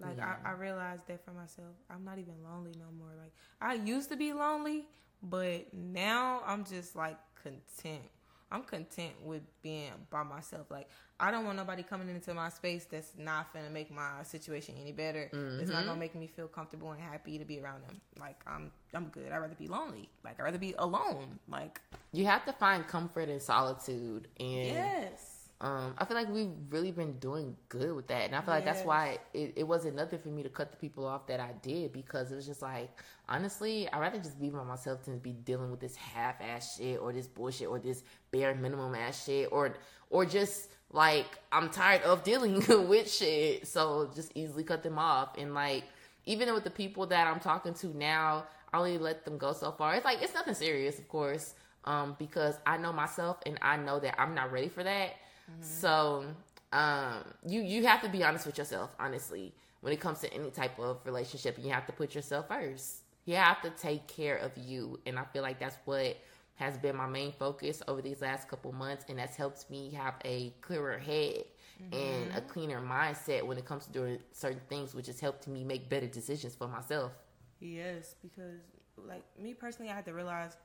Like Yeah. I, I realized that for myself. I'm not even lonely no more. Like I used to be lonely, but now I'm just like content. I'm content with being by myself. Like I don't want nobody coming into my space that's not gonna make my situation any better. It's not gonna mm-hmm. make me feel comfortable and happy to be around them. Like I'm I'm good. I'd rather be lonely. Like I'd rather be alone. Like You have to find comfort in solitude, and yes. Um, I feel like we've really been doing good with that, and I feel like that's why it, it wasn't nothing for me to cut the people off that I did because it was just like honestly, I'd rather just be by myself than be dealing with this half ass shit or this bullshit or this bare minimum ass shit or or just like I'm tired of dealing [laughs] with shit, so just easily cut them off and like even with the people that I'm talking to now, I only let them go so far. It's like it's nothing serious, of course, um, because I know myself and I know that I'm not ready for that. Mm-hmm. So um, you you have to be honest with yourself, honestly, when it comes to any type of relationship. You have to put yourself first. You have to take care of you, and I feel like that's what has been my main focus over these last couple months, and that's helped me have a clearer head mm-hmm. and a cleaner mindset when it comes to doing certain things, which has helped me make better decisions for myself. Yes, because like me personally, I had to realize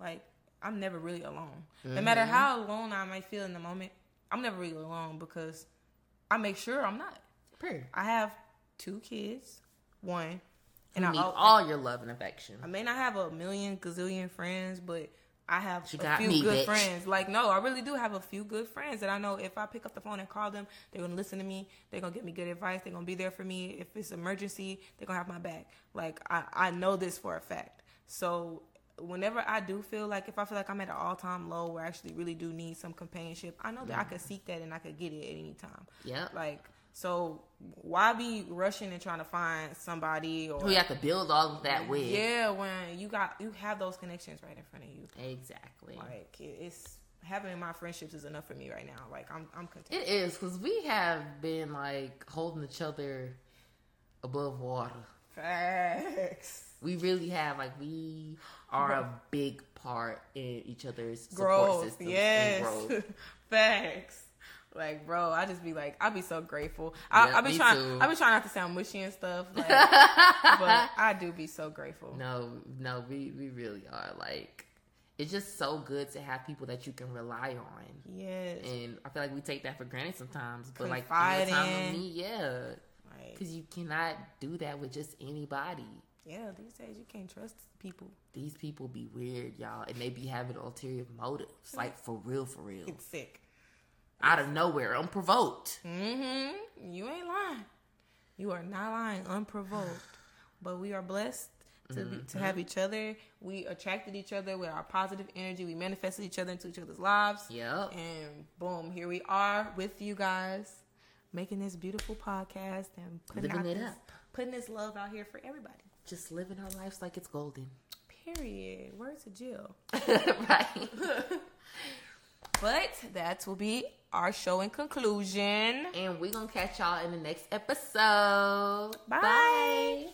like I'm never really alone. No matter mm-hmm. how alone I might feel in the moment, I'm never really alone because I make sure I'm not. Period. I have two kids, one, and You I, need al- all your love and affection. I may not have a million gazillion friends, but I have She a got few me, good bitch. friends. Like, no, I really do have a few good friends that I know if I pick up the phone and call them, they're gonna listen to me. They're gonna give me good advice. They're gonna be there for me if it's emergency. They're gonna have my back. Like, I I know this for a fact. So whenever I do feel like if I feel like I'm at an all time low where I actually really do need some companionship, I know that I mm. could seek that and I could get it at any time. Yeah. Like. So why be rushing and trying to find somebody or Who you have to build all of that with. yeah, when you got you have those connections right in front of you. Exactly. Like it's having my friendships is enough for me right now. Like I'm I'm content. It is because we have been like holding each other above water. Facts. We really have like we are a big part in each other's support Growth. systems and Yes. growth. [laughs] Facts. Like, bro, I just be like, I be so grateful. I, Yeah, I be trying, too. I be trying not to sound mushy and stuff, like, [laughs] but I do be so grateful. No, no, we we really are like. It's just so good to have people that you can rely on, Yes, and I feel like we take that for granted sometimes. But like in the time of need, yeah, like, because you cannot do that with just anybody. yeah, these days you can't trust people. These people be weird, y'all, and they be having ulterior motives, [laughs] like for real, for real, It's sick. out of nowhere, unprovoked. Mm-hmm. You ain't lying. You are not lying unprovoked. [sighs] but we are blessed to be, to have each other. We attracted each other with our positive energy. We manifested each other into each other's lives. Yep. And boom, here we are with you guys, making this beautiful podcast and putting Living it this, up. putting this love out here for everybody. Just living our lives like it's golden. Period. Word to Jill. [laughs] right. But that will be our show in conclusion. And we're going to catch y'all in the next episode. Bye. Bye.